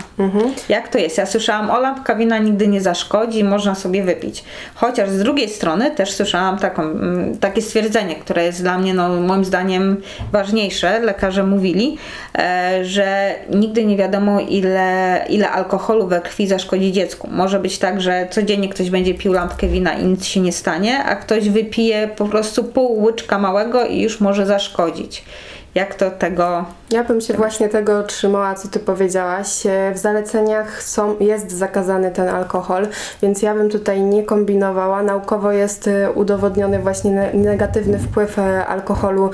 Jak to jest? Ja słyszałam, o lampka wina nigdy nie zaszkodzi, można sobie wypić. Chociaż z drugiej strony też słyszałam taką, mm, takie stwierdzenie, które jest dla mnie no, moim zdaniem ważniejsze. Lekarze mówili, e, że nigdy nie wiadomo ile, ile alkoholu we krwi zaszkodzi dziecku. Może być tak, że codziennie ktoś będzie pił lampkę wina i nic się nie stanie, a ktoś wypije po prostu pół łyczka małego i już może zaszkodzić. Jak to tego Ja bym się właśnie tego trzymała, co ty powiedziałaś. E, W zaleceniach są, jest zakazany ten alkohol, więc ja bym tutaj nie kombinowała. Naukowo jest e, udowodniony właśnie ne- negatywny wpływ e, alkoholu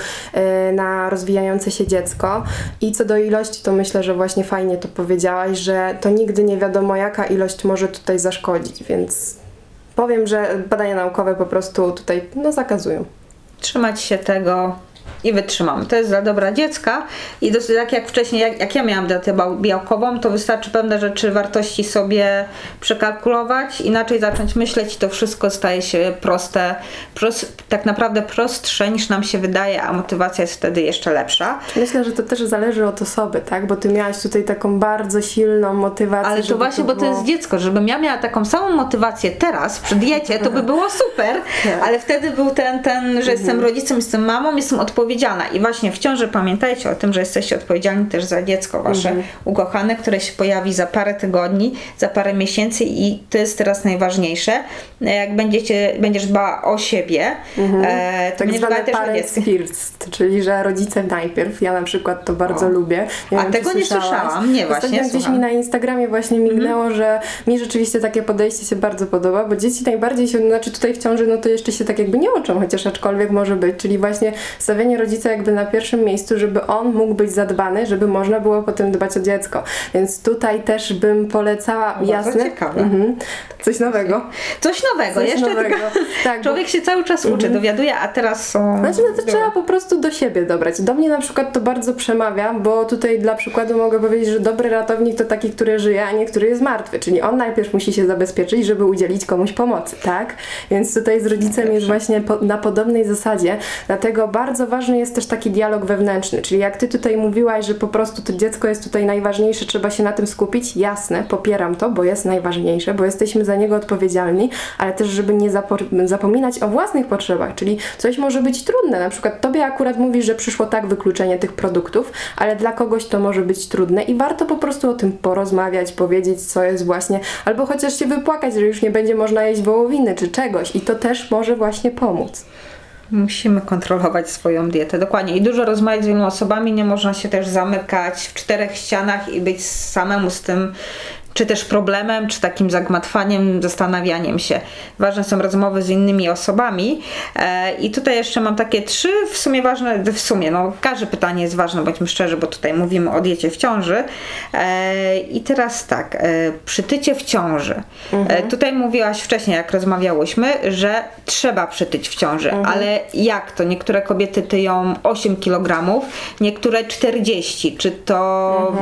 na rozwijające się dziecko. I co do ilości, to myślę, że właśnie fajnie to powiedziałaś, że to nigdy nie wiadomo, jaka ilość może tutaj zaszkodzić, więc powiem, że badania naukowe po prostu tutaj no, zakazują. Trzymać się tego i wytrzymam. To jest dla dobra dziecka i dosyć tak jak wcześniej, jak, jak ja miałam dietę białkową, to wystarczy pewne rzeczy, wartości sobie przekalkulować, inaczej zacząć myśleć i to wszystko staje się proste, pros, tak naprawdę prostsze niż nam się wydaje, a motywacja jest wtedy jeszcze lepsza. Myślę, że to też zależy od osoby, tak? Bo ty miałaś tutaj taką bardzo silną motywację. Ale to właśnie, bo to było- jest dziecko, żebym ja miała taką samą motywację teraz przy diecie, to by było super, Tak. ale wtedy był ten, ten że jestem rodzicem, jestem mamą, jestem odpowiedzialna i właśnie w ciąży pamiętajcie o tym, że jesteście odpowiedzialni też za dziecko wasze ukochane, które się pojawi za parę tygodni, za parę miesięcy i to jest teraz najważniejsze. Jak będziecie, będziesz dbała o siebie, e, to Tak będziesz dbała też o dziecko. first, czyli że rodzice najpierw. Ja na przykład to bardzo lubię. Nie A wiem, tego nie słyszałam. Nie, właśnie, Ostatnio gdzieś słucham. Mhm. mi na Instagramie właśnie mignęło, że mi rzeczywiście takie podejście się bardzo podoba, bo dzieci najbardziej się, znaczy tutaj w ciąży, no to jeszcze się tak jakby nie uczą, chociaż aczkolwiek może być, czyli właśnie stawianie rodzica jakby na pierwszym miejscu, żeby on mógł być zadbany, żeby można było potem dbać o dziecko. Więc tutaj też bym polecała, Bardzo jasne, ciekawe. Mhm. coś nowego. Coś nowego, Coś jeszcze nowego. tylko Tak, bo- człowiek się cały czas uczy, dowiaduje, a teraz są... Znaczy, no to trzeba po prostu do siebie dobrać. Do mnie na przykład to bardzo przemawia, bo tutaj dla przykładu mogę powiedzieć, że dobry ratownik to taki, który żyje, a nie który jest martwy. Czyli on najpierw musi się zabezpieczyć, żeby udzielić komuś pomocy, tak? Więc tutaj z rodzicem jest właśnie po, na podobnej zasadzie. Dlatego bardzo ważny jest też taki dialog wewnętrzny. Czyli jak ty tutaj mówiłaś, że po prostu to dziecko jest tutaj najważniejsze, trzeba się na tym skupić, jasne, popieram to, bo jest najważniejsze, bo jesteśmy za niego odpowiedzialni, ale też, żeby nie zapo- zapominać o własnych potrzebach, czyli coś może być trudne. Na przykład tobie akurat mówisz, że przyszło tak wykluczenie tych produktów, ale dla kogoś to może być trudne i warto po prostu o tym porozmawiać, powiedzieć, co jest właśnie, albo chociaż się wypłakać, że już nie będzie można jeść wołowiny czy czegoś i to też może właśnie pomóc. Musimy kontrolować swoją dietę, dokładnie. I dużo rozmawiać z wieloma osobami, nie można się też zamykać w czterech ścianach i być samemu z tym, czy też problemem, czy takim zagmatwaniem, zastanawianiem się. Ważne są rozmowy z innymi osobami. E, I tutaj jeszcze mam takie trzy w sumie ważne, w sumie, no każde pytanie jest ważne, bądźmy szczerzy, bo tutaj mówimy o diecie w ciąży. E, I teraz tak, e, przytycie w ciąży. E, tutaj mówiłaś wcześniej, jak rozmawiałyśmy, że trzeba przytyć w ciąży, ale jak to? Niektóre kobiety tyją 8 kg, niektóre 40. Czy to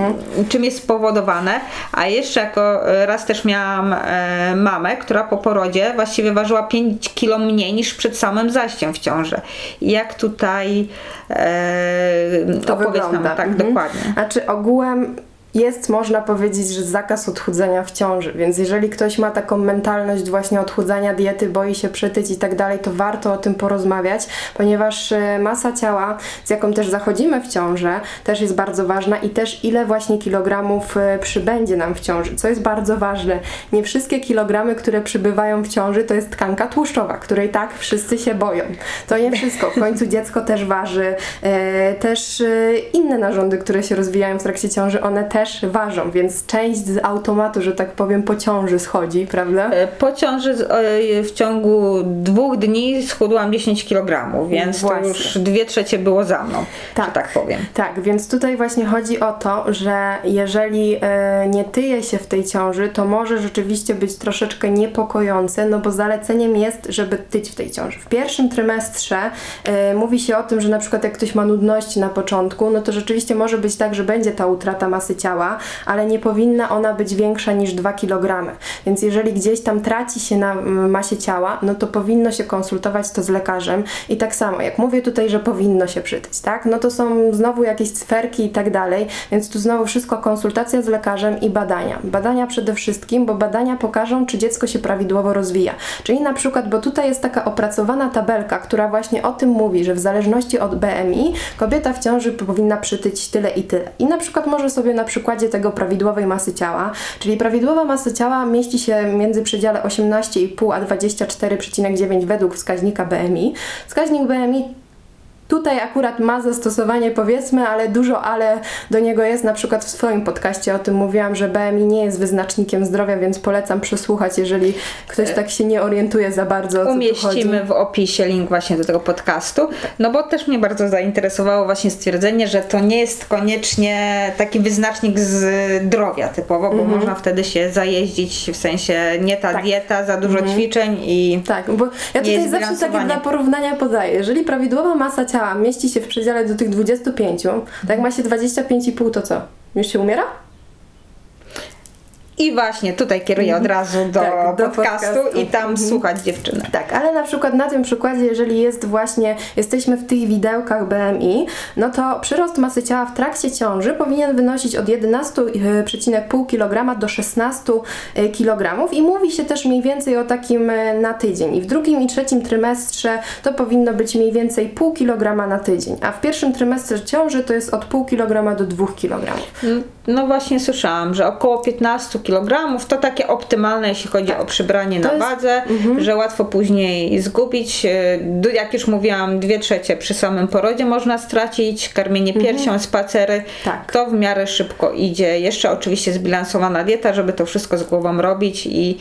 czym jest spowodowane? A jeszcze jako e, raz też miałam e, mamę, która po porodzie właściwie ważyła 5 kg mniej niż przed samym zajściem w ciążę. Jak tutaj e, To opowiedz wygląda. nam tak Mhm. dokładnie. Znaczy ogółem jest, można powiedzieć, że zakaz odchudzania w ciąży, więc jeżeli ktoś ma taką mentalność właśnie odchudzania diety, boi się przytyć i tak dalej, to warto o tym porozmawiać, ponieważ e, masa ciała, z jaką też zachodzimy w ciążę, też jest bardzo ważna i też ile właśnie kilogramów e, przybędzie nam w ciąży, co jest bardzo ważne. Nie wszystkie kilogramy, które przybywają w ciąży, to jest tkanka tłuszczowa, której tak wszyscy się boją. To nie wszystko. W końcu dziecko też waży, e, też inne narządy, które się rozwijają w trakcie ciąży, one też też ważą, więc część z automatu, że tak powiem, po ciąży schodzi, prawda? E, po ciąży e, w ciągu dwóch dni schudłam 10 kg, więc właśnie. to już dwie trzecie było za mną, tak, tak powiem. Tak, więc tutaj właśnie chodzi o to, że jeżeli e, nie tyje się w tej ciąży, to może rzeczywiście być troszeczkę niepokojące, no bo zaleceniem jest, żeby tyć w tej ciąży. W pierwszym trymestrze mówi się o tym, że na przykład jak ktoś ma nudności na początku, no to rzeczywiście może być tak, że będzie ta utrata masy ciała, ciała, ale nie powinna ona być większa niż 2 kg. Więc jeżeli gdzieś tam traci się na mm, masie ciała, no to powinno się konsultować to z lekarzem. I tak samo, jak mówię tutaj, że powinno się przytyć, tak? No to są znowu jakieś sferki i tak dalej, więc tu znowu wszystko konsultacja z lekarzem i badania. Badania przede wszystkim, bo badania pokażą, czy dziecko się prawidłowo rozwija. Czyli na przykład, bo tutaj jest taka opracowana tabelka, która właśnie o tym mówi, że w zależności od BMI kobieta w ciąży powinna przytyć tyle i tyle. I na przykład może sobie na przykład przykładzie tego prawidłowej masy ciała, czyli prawidłowa masa ciała mieści się między przedziale 18,5 a 24,9 według wskaźnika BMI. Wskaźnik BMI Tutaj akurat ma zastosowanie powiedzmy, ale dużo ale do niego jest. Na przykład w swoim podcaście o tym mówiłam, że BMI nie jest wyznacznikiem zdrowia, więc polecam przesłuchać, jeżeli ktoś tak się nie orientuje za bardzo. O Umieścimy w opisie link właśnie do tego podcastu. No bo też mnie bardzo zainteresowało właśnie stwierdzenie, że to nie jest koniecznie taki wyznacznik zdrowia typowo, bo mm -hmm. można wtedy się zajeździć w sensie nie ta tak. dieta, za dużo mm -hmm. ćwiczeń i. Tak, bo ja tutaj zawsze takie dla porównania podaję. Jeżeli prawidłowa masa ciała ciała mieści się w przedziale do tych 25, tak jak ma się 25,5 to co? Już się umiera? I właśnie tutaj kieruję od razu do, tak, do podcastu, podcastu, i tam mhm. słuchać dziewczyny. Tak, ale na przykład na tym przykładzie, jeżeli jest właśnie, jesteśmy w tych widełkach BMI, no to przyrost masy ciała w trakcie ciąży powinien wynosić od 11,5 kg do 16 e, kg i mówi się też mniej więcej o takim e, na tydzień. I w drugim i trzecim trymestrze to powinno być mniej więcej pół kilograma na tydzień, a w pierwszym trymestrze ciąży to jest od pół kilograma do 2 kg. No właśnie słyszałam, że około 15 kg to takie optymalne, jeśli chodzi tak. o przybranie to na jest... wadze, mhm. że łatwo później zgubić. E, jak już mówiłam, dwie trzecie przy samym porodzie można stracić, karmienie mhm. piersią, spacery, tak. to w miarę szybko idzie. Jeszcze oczywiście zbilansowana dieta, żeby to wszystko z głową robić i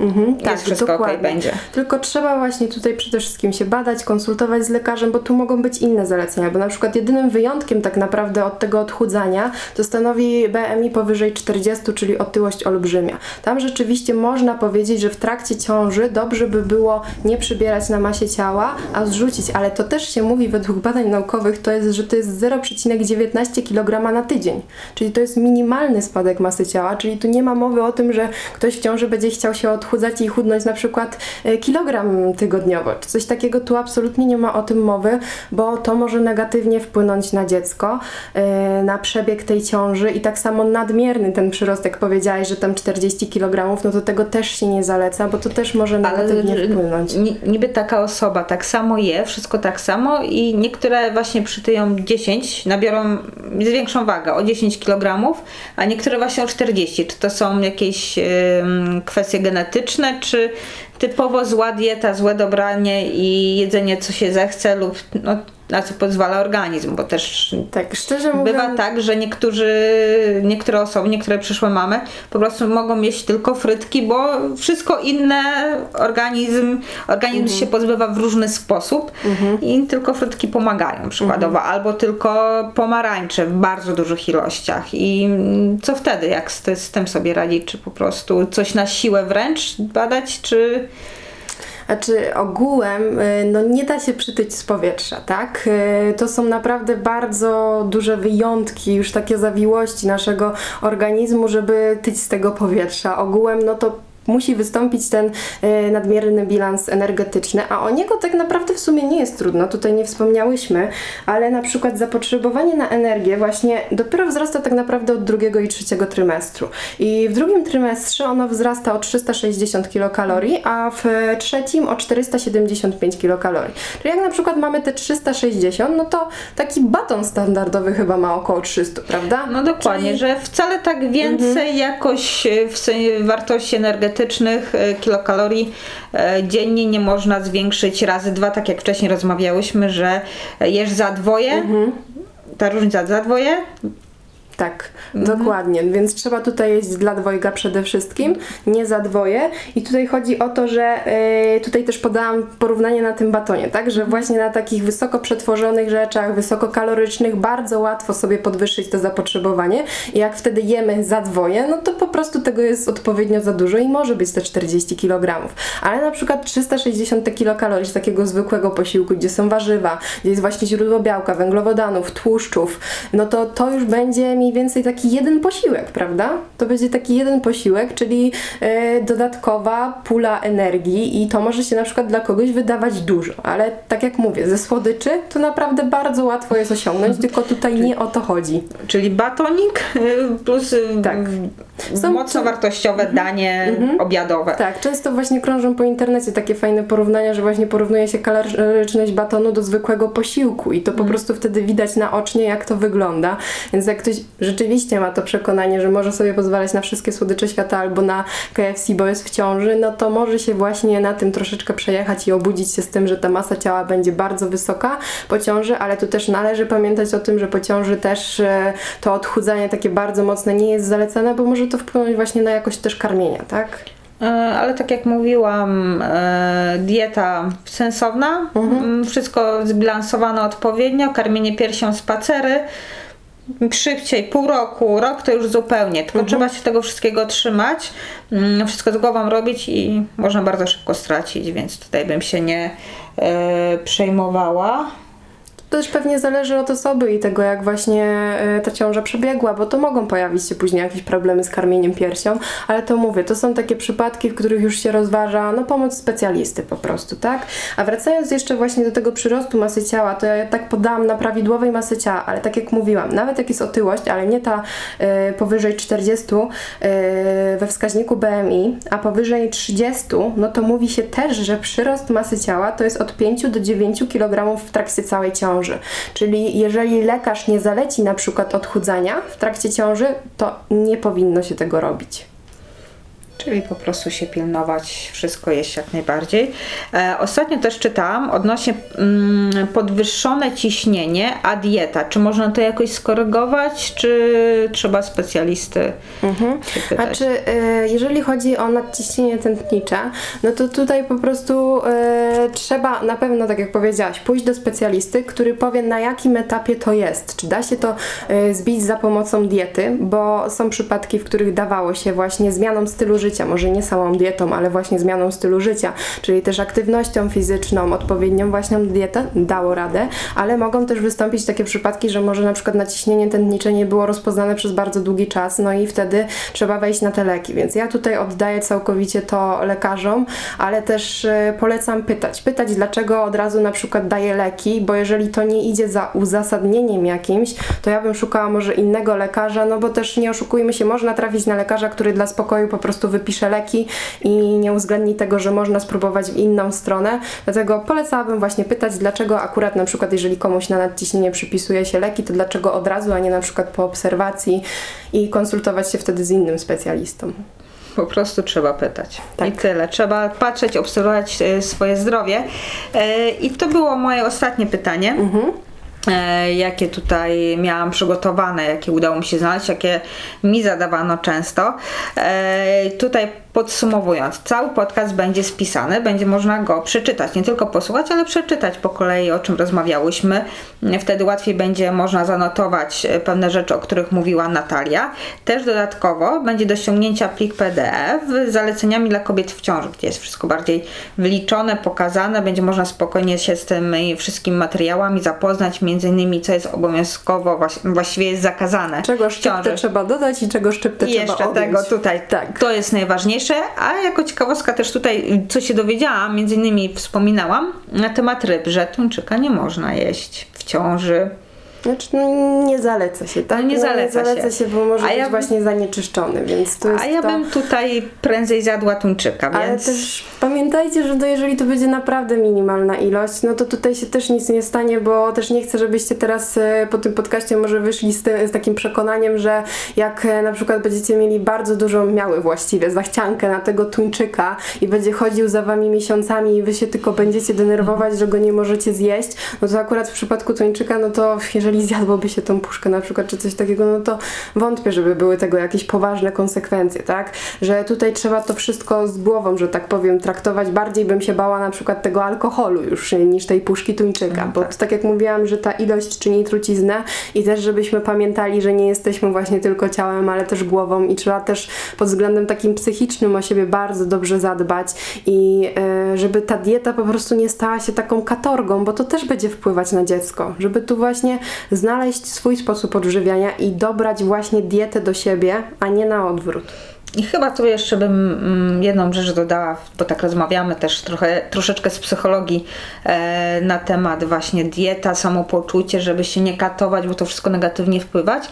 Mhm, tak, wszystko dokładnie. Okay, będzie. Tylko trzeba właśnie tutaj przede wszystkim się badać, konsultować z lekarzem, bo tu mogą być inne zalecenia, bo na przykład jedynym wyjątkiem tak naprawdę od tego odchudzania to stanowi BMI powyżej 40, czyli otyłość olbrzymia. Tam rzeczywiście można powiedzieć, że w trakcie ciąży dobrze by było nie przybierać na masie ciała, a zrzucić, ale to też się mówi według badań naukowych, to jest, że to jest 0,19 kg na tydzień, czyli to jest minimalny spadek masy ciała, czyli tu nie ma mowy o tym, że ktoś w ciąży będzie chciał się odchudzać i chudnąć na przykład e, kilogram tygodniowo. Czy coś takiego tu absolutnie nie ma o tym mowy, bo to może negatywnie wpłynąć na dziecko, e, na przebieg tej ciąży i tak samo nadmierny ten przyrost, jak powiedziałaś, że tam 40 kg, no to tego też się nie zaleca, bo to też może negatywnie Ale, wpłynąć. Niby taka osoba tak samo je, wszystko tak samo i niektóre właśnie przytyją 10, nabiorą, zwiększą wagę o 10 kg, a niektóre właśnie o 40. Czy to są jakieś yy, kwestie genetyczne, czy typowo zła dieta, złe dobranie i jedzenie co się zechce lub no, na co pozwala organizm, bo też tak, szczerze mówiąc... bywa tak, że niektórzy, niektóre osoby, niektóre przyszłe mamy po prostu mogą jeść tylko frytki, bo wszystko inne organizm, organizm mhm. się pozbywa w różny sposób mhm. i tylko frytki pomagają przykładowo, mhm. albo tylko pomarańcze w bardzo dużych ilościach i co wtedy, jak z, z tym sobie radzić, czy po prostu coś na siłę wręcz badać, czy znaczy ogółem y, no nie da się przytyć z powietrza, tak? Y, to są naprawdę bardzo duże wyjątki, już takie zawiłości naszego organizmu, żeby tyć z tego powietrza. Ogółem no to musi wystąpić ten e, nadmierny bilans energetyczny, a o niego tak naprawdę w sumie nie jest trudno, tutaj nie wspomniałyśmy, ale na przykład zapotrzebowanie na energię właśnie dopiero wzrasta tak naprawdę od drugiego i trzeciego trymestru. I w drugim trymestrze ono wzrasta o 360 kilokalorii, a w trzecim o 475 kilokalorii. Czyli jak na przykład mamy te 360, no to taki baton standardowy chyba ma około 300, prawda? No dokładnie, Czyli- że wcale tak więcej jakoś e, w wartości energetycznych e, kilokalorii e, dziennie nie można zwiększyć razy dwa, tak jak wcześniej rozmawiałyśmy, że jesz za dwoje, Mhm. ta różnica za dwoje, Tak, dokładnie. Więc trzeba tutaj jeść dla dwojga przede wszystkim, nie za dwoje. I tutaj chodzi o to, że yy, tutaj też podałam porównanie na tym batonie, tak? Że właśnie na takich wysoko przetworzonych rzeczach, wysokokalorycznych, bardzo łatwo sobie podwyższyć to zapotrzebowanie. I jak wtedy jemy za dwoje, no to po prostu tego jest odpowiednio za dużo i może być te 40 kg. Ale na przykład 360 kilokalorii z takiego zwykłego posiłku, gdzie są warzywa, gdzie jest właśnie źródło białka, węglowodanów, tłuszczów, no to to już będzie mniej więcej taki jeden posiłek, prawda? To będzie taki jeden posiłek, czyli e, dodatkowa pula energii i to może się na przykład dla kogoś wydawać dużo, ale tak jak mówię, ze słodyczy to naprawdę bardzo łatwo jest osiągnąć, tylko tutaj nie o to chodzi. czyli batonik e, plus e, Tak. Są- mocno wartościowe danie obiadowe. Tak, często właśnie krążą po internecie takie fajne porównania, że właśnie porównuje się kaloryczność batonu do zwykłego posiłku i to po prostu wtedy widać naocznie, jak to wygląda. Więc jak ktoś rzeczywiście ma to przekonanie, że może sobie pozwalać na wszystkie słodycze świata albo na KFC, bo jest w ciąży, no to może się właśnie na tym troszeczkę przejechać i obudzić się z tym, że ta masa ciała będzie bardzo wysoka po ciąży, ale tu też należy pamiętać o tym, że po ciąży też e, to odchudzanie takie bardzo mocne nie jest zalecane, bo może to wpłynąć właśnie na jakość też karmienia, tak? E, Ale tak jak mówiłam, e, dieta sensowna, m, wszystko zbilansowane odpowiednio, karmienie piersią, spacery. Szybciej, pół roku, rok to już zupełnie, tylko trzeba się tego wszystkiego trzymać, mm, wszystko z głową robić i można bardzo szybko stracić, więc tutaj bym się nie e, przejmowała. Też pewnie zależy od osoby i tego, jak właśnie e, ta ciąża przebiegła, bo to mogą pojawić się później jakieś problemy z karmieniem piersią, ale to mówię, to są takie przypadki, w których już się rozważa no, pomoc specjalisty po prostu, tak? A wracając jeszcze właśnie do tego przyrostu masy ciała, to ja tak podałam na prawidłowej masy ciała, ale tak jak mówiłam, nawet jak jest otyłość, ale nie ta e, powyżej 40 e, we wskaźniku BMI, a powyżej 30, no to mówi się też, że przyrost masy ciała to jest od 5 do 9 kg w trakcie całej ciąży. Czyli jeżeli lekarz nie zaleci na przykład odchudzania w trakcie ciąży, to nie powinno się tego robić. Czyli po prostu się pilnować, wszystko jeść jak najbardziej. E, ostatnio też czytałam odnośnie mm, podwyższone ciśnienie, a dieta. Czy można to jakoś skorygować, czy trzeba specjalisty się A czy e, jeżeli chodzi o nadciśnienie tętnicze, no to tutaj po prostu e, trzeba na pewno, tak jak powiedziałaś, pójść do specjalisty, który powie na jakim etapie to jest. Czy da się to e, zbić za pomocą diety, bo są przypadki, w których dawało się właśnie zmianą stylu życia, może nie samą dietą, ale właśnie zmianą stylu życia, czyli też aktywnością fizyczną, odpowiednią właśnie dietę, dało radę, ale mogą też wystąpić takie przypadki, że może na przykład naciśnienie tętnicze nie było rozpoznane przez bardzo długi czas, no i wtedy trzeba wejść na te leki. Więc ja tutaj oddaję całkowicie to lekarzom, ale też e, polecam pytać. Pytać, dlaczego od razu na przykład daję leki, bo jeżeli to nie idzie za uzasadnieniem jakimś, to ja bym szukała może innego lekarza, no bo też nie oszukujmy się, można trafić na lekarza, który dla spokoju po prostu wypisze leki i nie uwzględni tego, że można spróbować w inną stronę. Dlatego polecałabym właśnie pytać, dlaczego akurat na przykład jeżeli komuś na nadciśnienie przypisuje się leki, to dlaczego od razu, a nie na przykład po obserwacji i konsultować się wtedy z innym specjalistą. Po prostu trzeba pytać. Tak. I tyle. Trzeba patrzeć, obserwować e, swoje zdrowie. E, I to było moje ostatnie pytanie. E, jakie tutaj miałam przygotowane, jakie udało mi się znaleźć, jakie mi zadawano często. E, tutaj podsumowując, cały podcast będzie spisany, będzie można go przeczytać, nie tylko posłuchać, ale przeczytać po kolei, o czym rozmawiałyśmy. Wtedy łatwiej będzie można zanotować e, pewne rzeczy, o których mówiła Natalia. Też dodatkowo będzie do ściągnięcia plik PDF z zaleceniami dla kobiet w ciąży, gdzie jest wszystko bardziej wyliczone, pokazane. Będzie można spokojnie się z tymi wszystkimi materiałami zapoznać, między innymi co jest obowiązkowo, właś- właściwie jest zakazane Czego szczyptę trzeba dodać i czego szczyptę I trzeba jeszcze odjąć. tego tutaj. Tak. To jest najważniejsze. a jako ciekawostka też tutaj, co się dowiedziałam, między innymi wspominałam na temat ryb, że tuńczyka nie można jeść w ciąży. Znaczy, no, nie zaleca się, tak? No nie zaleca nie zaleca się. się, bo może A być ja bym- właśnie zanieczyszczony, więc to jest A ja to... bym tutaj prędzej zjadła tuńczyka, Ale więc... też pamiętajcie, że to jeżeli to będzie naprawdę minimalna ilość, no to tutaj się też nic nie stanie, bo też nie chcę, żebyście teraz e, po tym podcaście może wyszli z, ty, z takim przekonaniem, że jak e, na przykład będziecie mieli bardzo dużą, miały właściwie, zachciankę na tego tuńczyka i będzie chodził za wami miesiącami i wy się tylko będziecie denerwować, że go nie możecie zjeść, no to akurat w przypadku tuńczyka, no to jeżeli zjadłoby się tą puszkę na przykład, czy coś takiego, no to wątpię, żeby były tego jakieś poważne konsekwencje, tak? Że tutaj trzeba to wszystko z głową, że tak powiem, traktować. Bardziej bym się bała na przykład tego alkoholu już niż tej puszki tuńczyka, bo tak. jak mówiłam, że ta ilość czyni truciznę i też żebyśmy pamiętali, że nie jesteśmy właśnie tylko ciałem, ale też głową i trzeba też pod względem takim psychicznym o siebie bardzo dobrze zadbać i y, żeby ta dieta po prostu nie stała się taką katorgą, bo to też będzie wpływać na dziecko, żeby tu właśnie znaleźć swój sposób odżywiania i dobrać właśnie dietę do siebie, a nie na odwrót. I chyba tu jeszcze bym mm, jedną rzecz dodała, bo tak rozmawiamy też trochę, troszeczkę z psychologii e, na temat właśnie dieta, samopoczucie, żeby się nie katować, bo to wszystko negatywnie wpływać.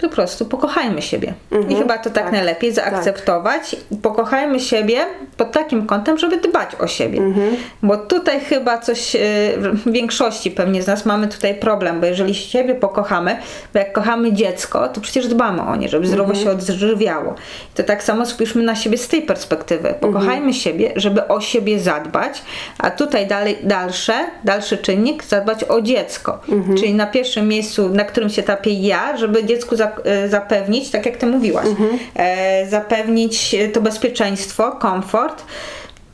Po prostu pokochajmy siebie. I chyba to tak, tak, najlepiej zaakceptować. Pokochajmy siebie pod takim kątem, żeby dbać o siebie. Bo tutaj chyba coś, e, w większości pewnie z nas mamy tutaj problem, bo jeżeli siebie pokochamy, bo jak kochamy dziecko, to przecież dbamy o nie, żeby zdrowo się odżywiało. To tak samo spójrzmy na siebie z tej perspektywy. Pokochajmy siebie, żeby o siebie zadbać, a tutaj dalej, dalsze, dalszy czynnik, zadbać o dziecko. Czyli na pierwszym miejscu, na którym się tapię ja, żeby dziecku za, e, zapewnić, tak jak ty mówiłaś, e, zapewnić to bezpieczeństwo, komfort.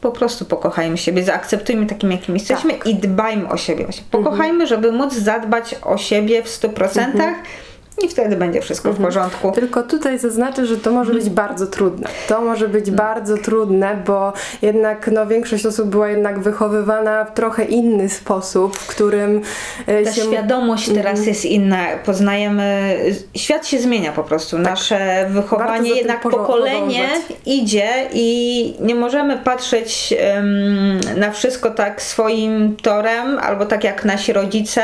Po prostu pokochajmy siebie, zaakceptujmy takim, jakim jesteśmy i dbajmy o siebie. Właśnie. Pokochajmy, żeby móc zadbać o siebie w 100% i wtedy będzie wszystko w porządku. Tylko tutaj zaznaczę, że to może być bardzo trudne. To może być bardzo trudne, bo jednak no, większość osób była jednak wychowywana w trochę inny sposób, w którym e, Ta się... świadomość teraz jest inna, poznajemy, świat się zmienia po prostu, nasze Warto za wychowanie, jednak pokolenie podążać. idzie i nie możemy patrzeć em, na wszystko tak swoim torem, albo tak jak nasi rodzice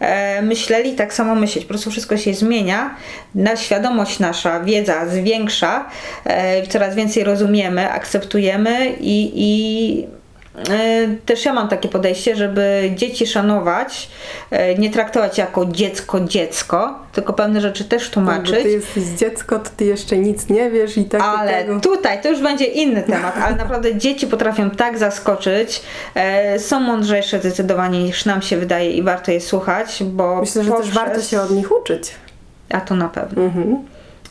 e, myśleli, tak samo myśleć, po prostu wszystko się zmienia, na świadomość nasza, wiedza zwiększa, e, coraz więcej rozumiemy, akceptujemy i, i E, Też ja mam takie podejście, żeby dzieci szanować, e, nie traktować jako dziecko, dziecko, tylko pewne rzeczy też Bo ty tłumaczyć. jesteś dziecko, to ty jeszcze nic nie wiesz i tak Ale tego. tutaj to już będzie inny temat, ale naprawdę dzieci potrafią tak zaskoczyć, e, są mądrzejsze zdecydowanie niż nam się wydaje i warto je słuchać, bo Myślę, że też poprzez- warto się od nich uczyć. A to na pewno. Mhm.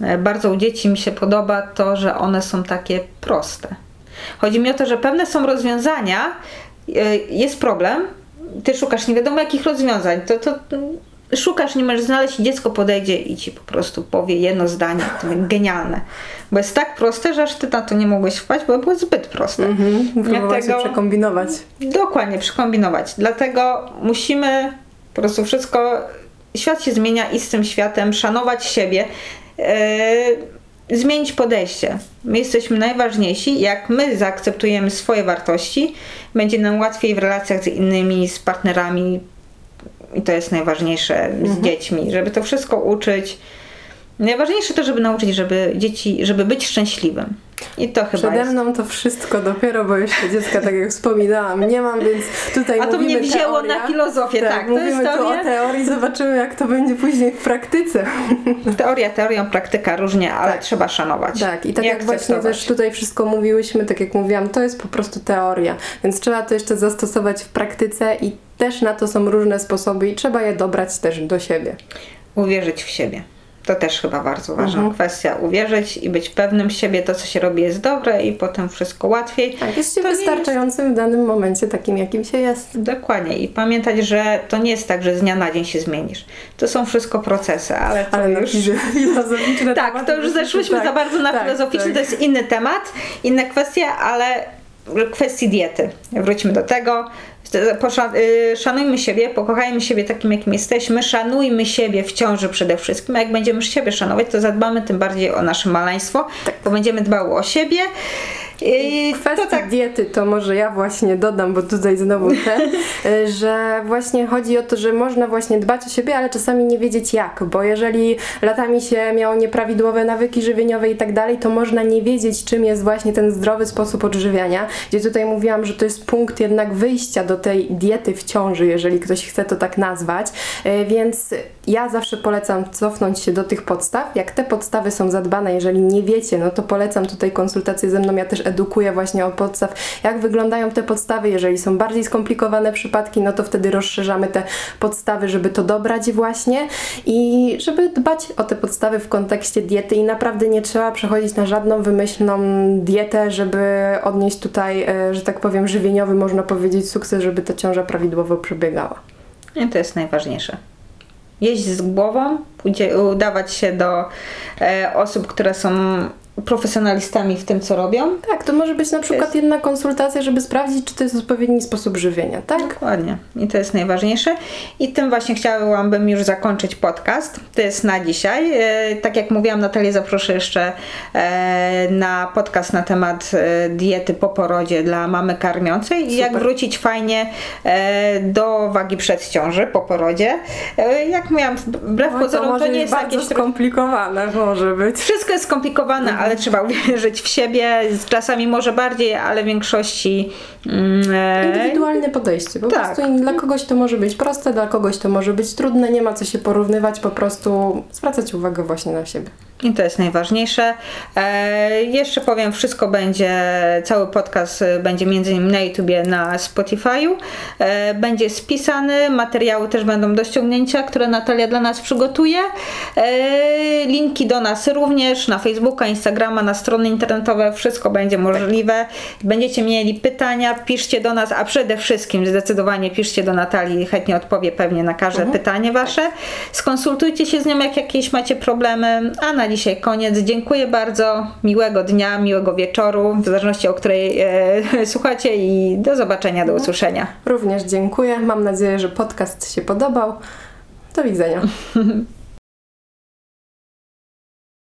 E, Bardzo u dzieci mi się podoba to, że one są takie proste. Chodzi mi o to, że pewne są rozwiązania, e, jest problem, ty szukasz nie wiadomo jakich rozwiązań, to, to szukasz, nie możesz znaleźć i dziecko podejdzie i ci po prostu powie jedno zdanie, to jest genialne. Bo jest tak proste, że aż ty na to nie mogłeś wpaść, bo było zbyt proste. Mhm. Dlatego- przekombinować. Dokładnie, przekombinować. Dlatego musimy po prostu wszystko, świat się zmienia i z tym światem szanować siebie, yy, zmienić podejście. My jesteśmy najważniejsi. Jak my zaakceptujemy swoje wartości, będzie nam łatwiej w relacjach z innymi, z partnerami i to jest najważniejsze z dziećmi, żeby to wszystko uczyć. Najważniejsze to, żeby nauczyć, żeby dzieci, żeby być szczęśliwym. I to chyba Przede jest. mną to wszystko dopiero, bo jeszcze dziecka, tak jak wspominałam, nie mam, więc tutaj A to mnie wzięło teoria. na filozofię, tak. to mówimy jest tu o teorii, zobaczymy jak to będzie później w praktyce. Teoria teorią, praktyka różnie, ale Tak. trzeba szanować. Tak, i tak I jak właśnie też tutaj wszystko mówiłyśmy, tak jak mówiłam, to jest po prostu teoria, więc trzeba to jeszcze zastosować w praktyce i też na to są różne sposoby i trzeba je dobrać też do siebie. Uwierzyć w siebie. To też chyba bardzo ważna Mhm. kwestia. Uwierzyć i być pewnym siebie, to co się robi jest dobre i potem wszystko łatwiej. Tak, jest się To wystarczającym w danym momencie takim, jakim się jest. Dokładnie. I pamiętać, że to nie jest tak, że z dnia na dzień się zmienisz. To są wszystko procesy, ale to Ale już... filozoficzne Tak, tematy to już zeszłyśmy tak, za bardzo na tak, filozoficzny, tak. to jest inny temat, inna kwestia, ale kwestii diety. Wróćmy do tego. Posza- y, szanujmy siebie, pokochajmy siebie takim, jakim jesteśmy, szanujmy siebie w ciąży przede wszystkim. A jak będziemy siebie szanować, to zadbamy tym bardziej o nasze maleństwo, bo będziemy dbały o siebie. I Kwestia to tak diety, to może ja właśnie dodam, bo tutaj znowu ten, y, że właśnie chodzi o to, że można właśnie dbać o siebie, ale czasami nie wiedzieć jak, bo jeżeli latami się miało nieprawidłowe nawyki żywieniowe i tak dalej, to można nie wiedzieć, czym jest właśnie ten zdrowy sposób odżywiania, gdzie tutaj mówiłam, że to jest punkt jednak wyjścia do tej diety w ciąży, jeżeli ktoś chce to tak nazwać, Y, więc ja zawsze polecam cofnąć się do tych podstaw, jak te podstawy są zadbane, jeżeli nie wiecie, no to polecam tutaj konsultację ze mną, ja też edukuję właśnie o podstaw, jak wyglądają te podstawy, jeżeli są bardziej skomplikowane przypadki, no to wtedy rozszerzamy te podstawy, żeby to dobrać właśnie i żeby dbać o te podstawy w kontekście diety i naprawdę nie trzeba przechodzić na żadną wymyślną dietę, żeby odnieść tutaj, e, że tak powiem, żywieniowy, można powiedzieć, sukces, żeby ta ciąża prawidłowo przebiegała. I to jest najważniejsze. Jeść z głową, udawać się do e, osób, które są profesjonalistami w tym, co robią. Tak, to może być na przykład jest- jedna konsultacja, żeby sprawdzić, czy to jest odpowiedni sposób żywienia, tak? Dokładnie. I to jest najważniejsze. I tym właśnie chciałabym już zakończyć podcast. To jest na dzisiaj. E, Tak jak mówiłam, Natalię zaproszę jeszcze e, na podcast na temat e, diety po porodzie dla mamy karmiącej i jak wrócić fajnie do wagi przed ciąży po porodzie. Jak miałam, wbrew Oj, pozorom, to nie jest bardzo jakieś skomplikowane, może być. wszystko jest skomplikowane, Mhm. Ale trzeba uwierzyć w siebie. Czasami może bardziej, ale w większości. mm, e, Indywidualne podejście. Po Tak. prostu dla kogoś to może być proste, dla kogoś to może być trudne, nie ma co się porównywać, po prostu zwracać uwagę właśnie na siebie. I to jest najważniejsze. E, jeszcze powiem, wszystko będzie, cały podcast e, będzie między innymi na YouTubie, na Spotify'u. E, będzie spisany, materiały też będą do ściągnięcia, które Natalia dla nas przygotuje. E, linki do nas również na Facebooka, Instagrama, na strony internetowe, wszystko będzie możliwe. Będziecie mieli pytania, piszcie do nas, a przede wszystkim zdecydowanie piszcie do Natalii, chętnie odpowie pewnie na każde pytanie Wasze. Skonsultujcie się z nią, jak jakieś macie problemy, a na dzisiaj koniec. Dziękuję bardzo, miłego dnia, miłego wieczoru, w zależności o której e, słuchacie i do zobaczenia, do usłyszenia. Również dziękuję. Mam nadzieję, że podcast się podobał. Do widzenia.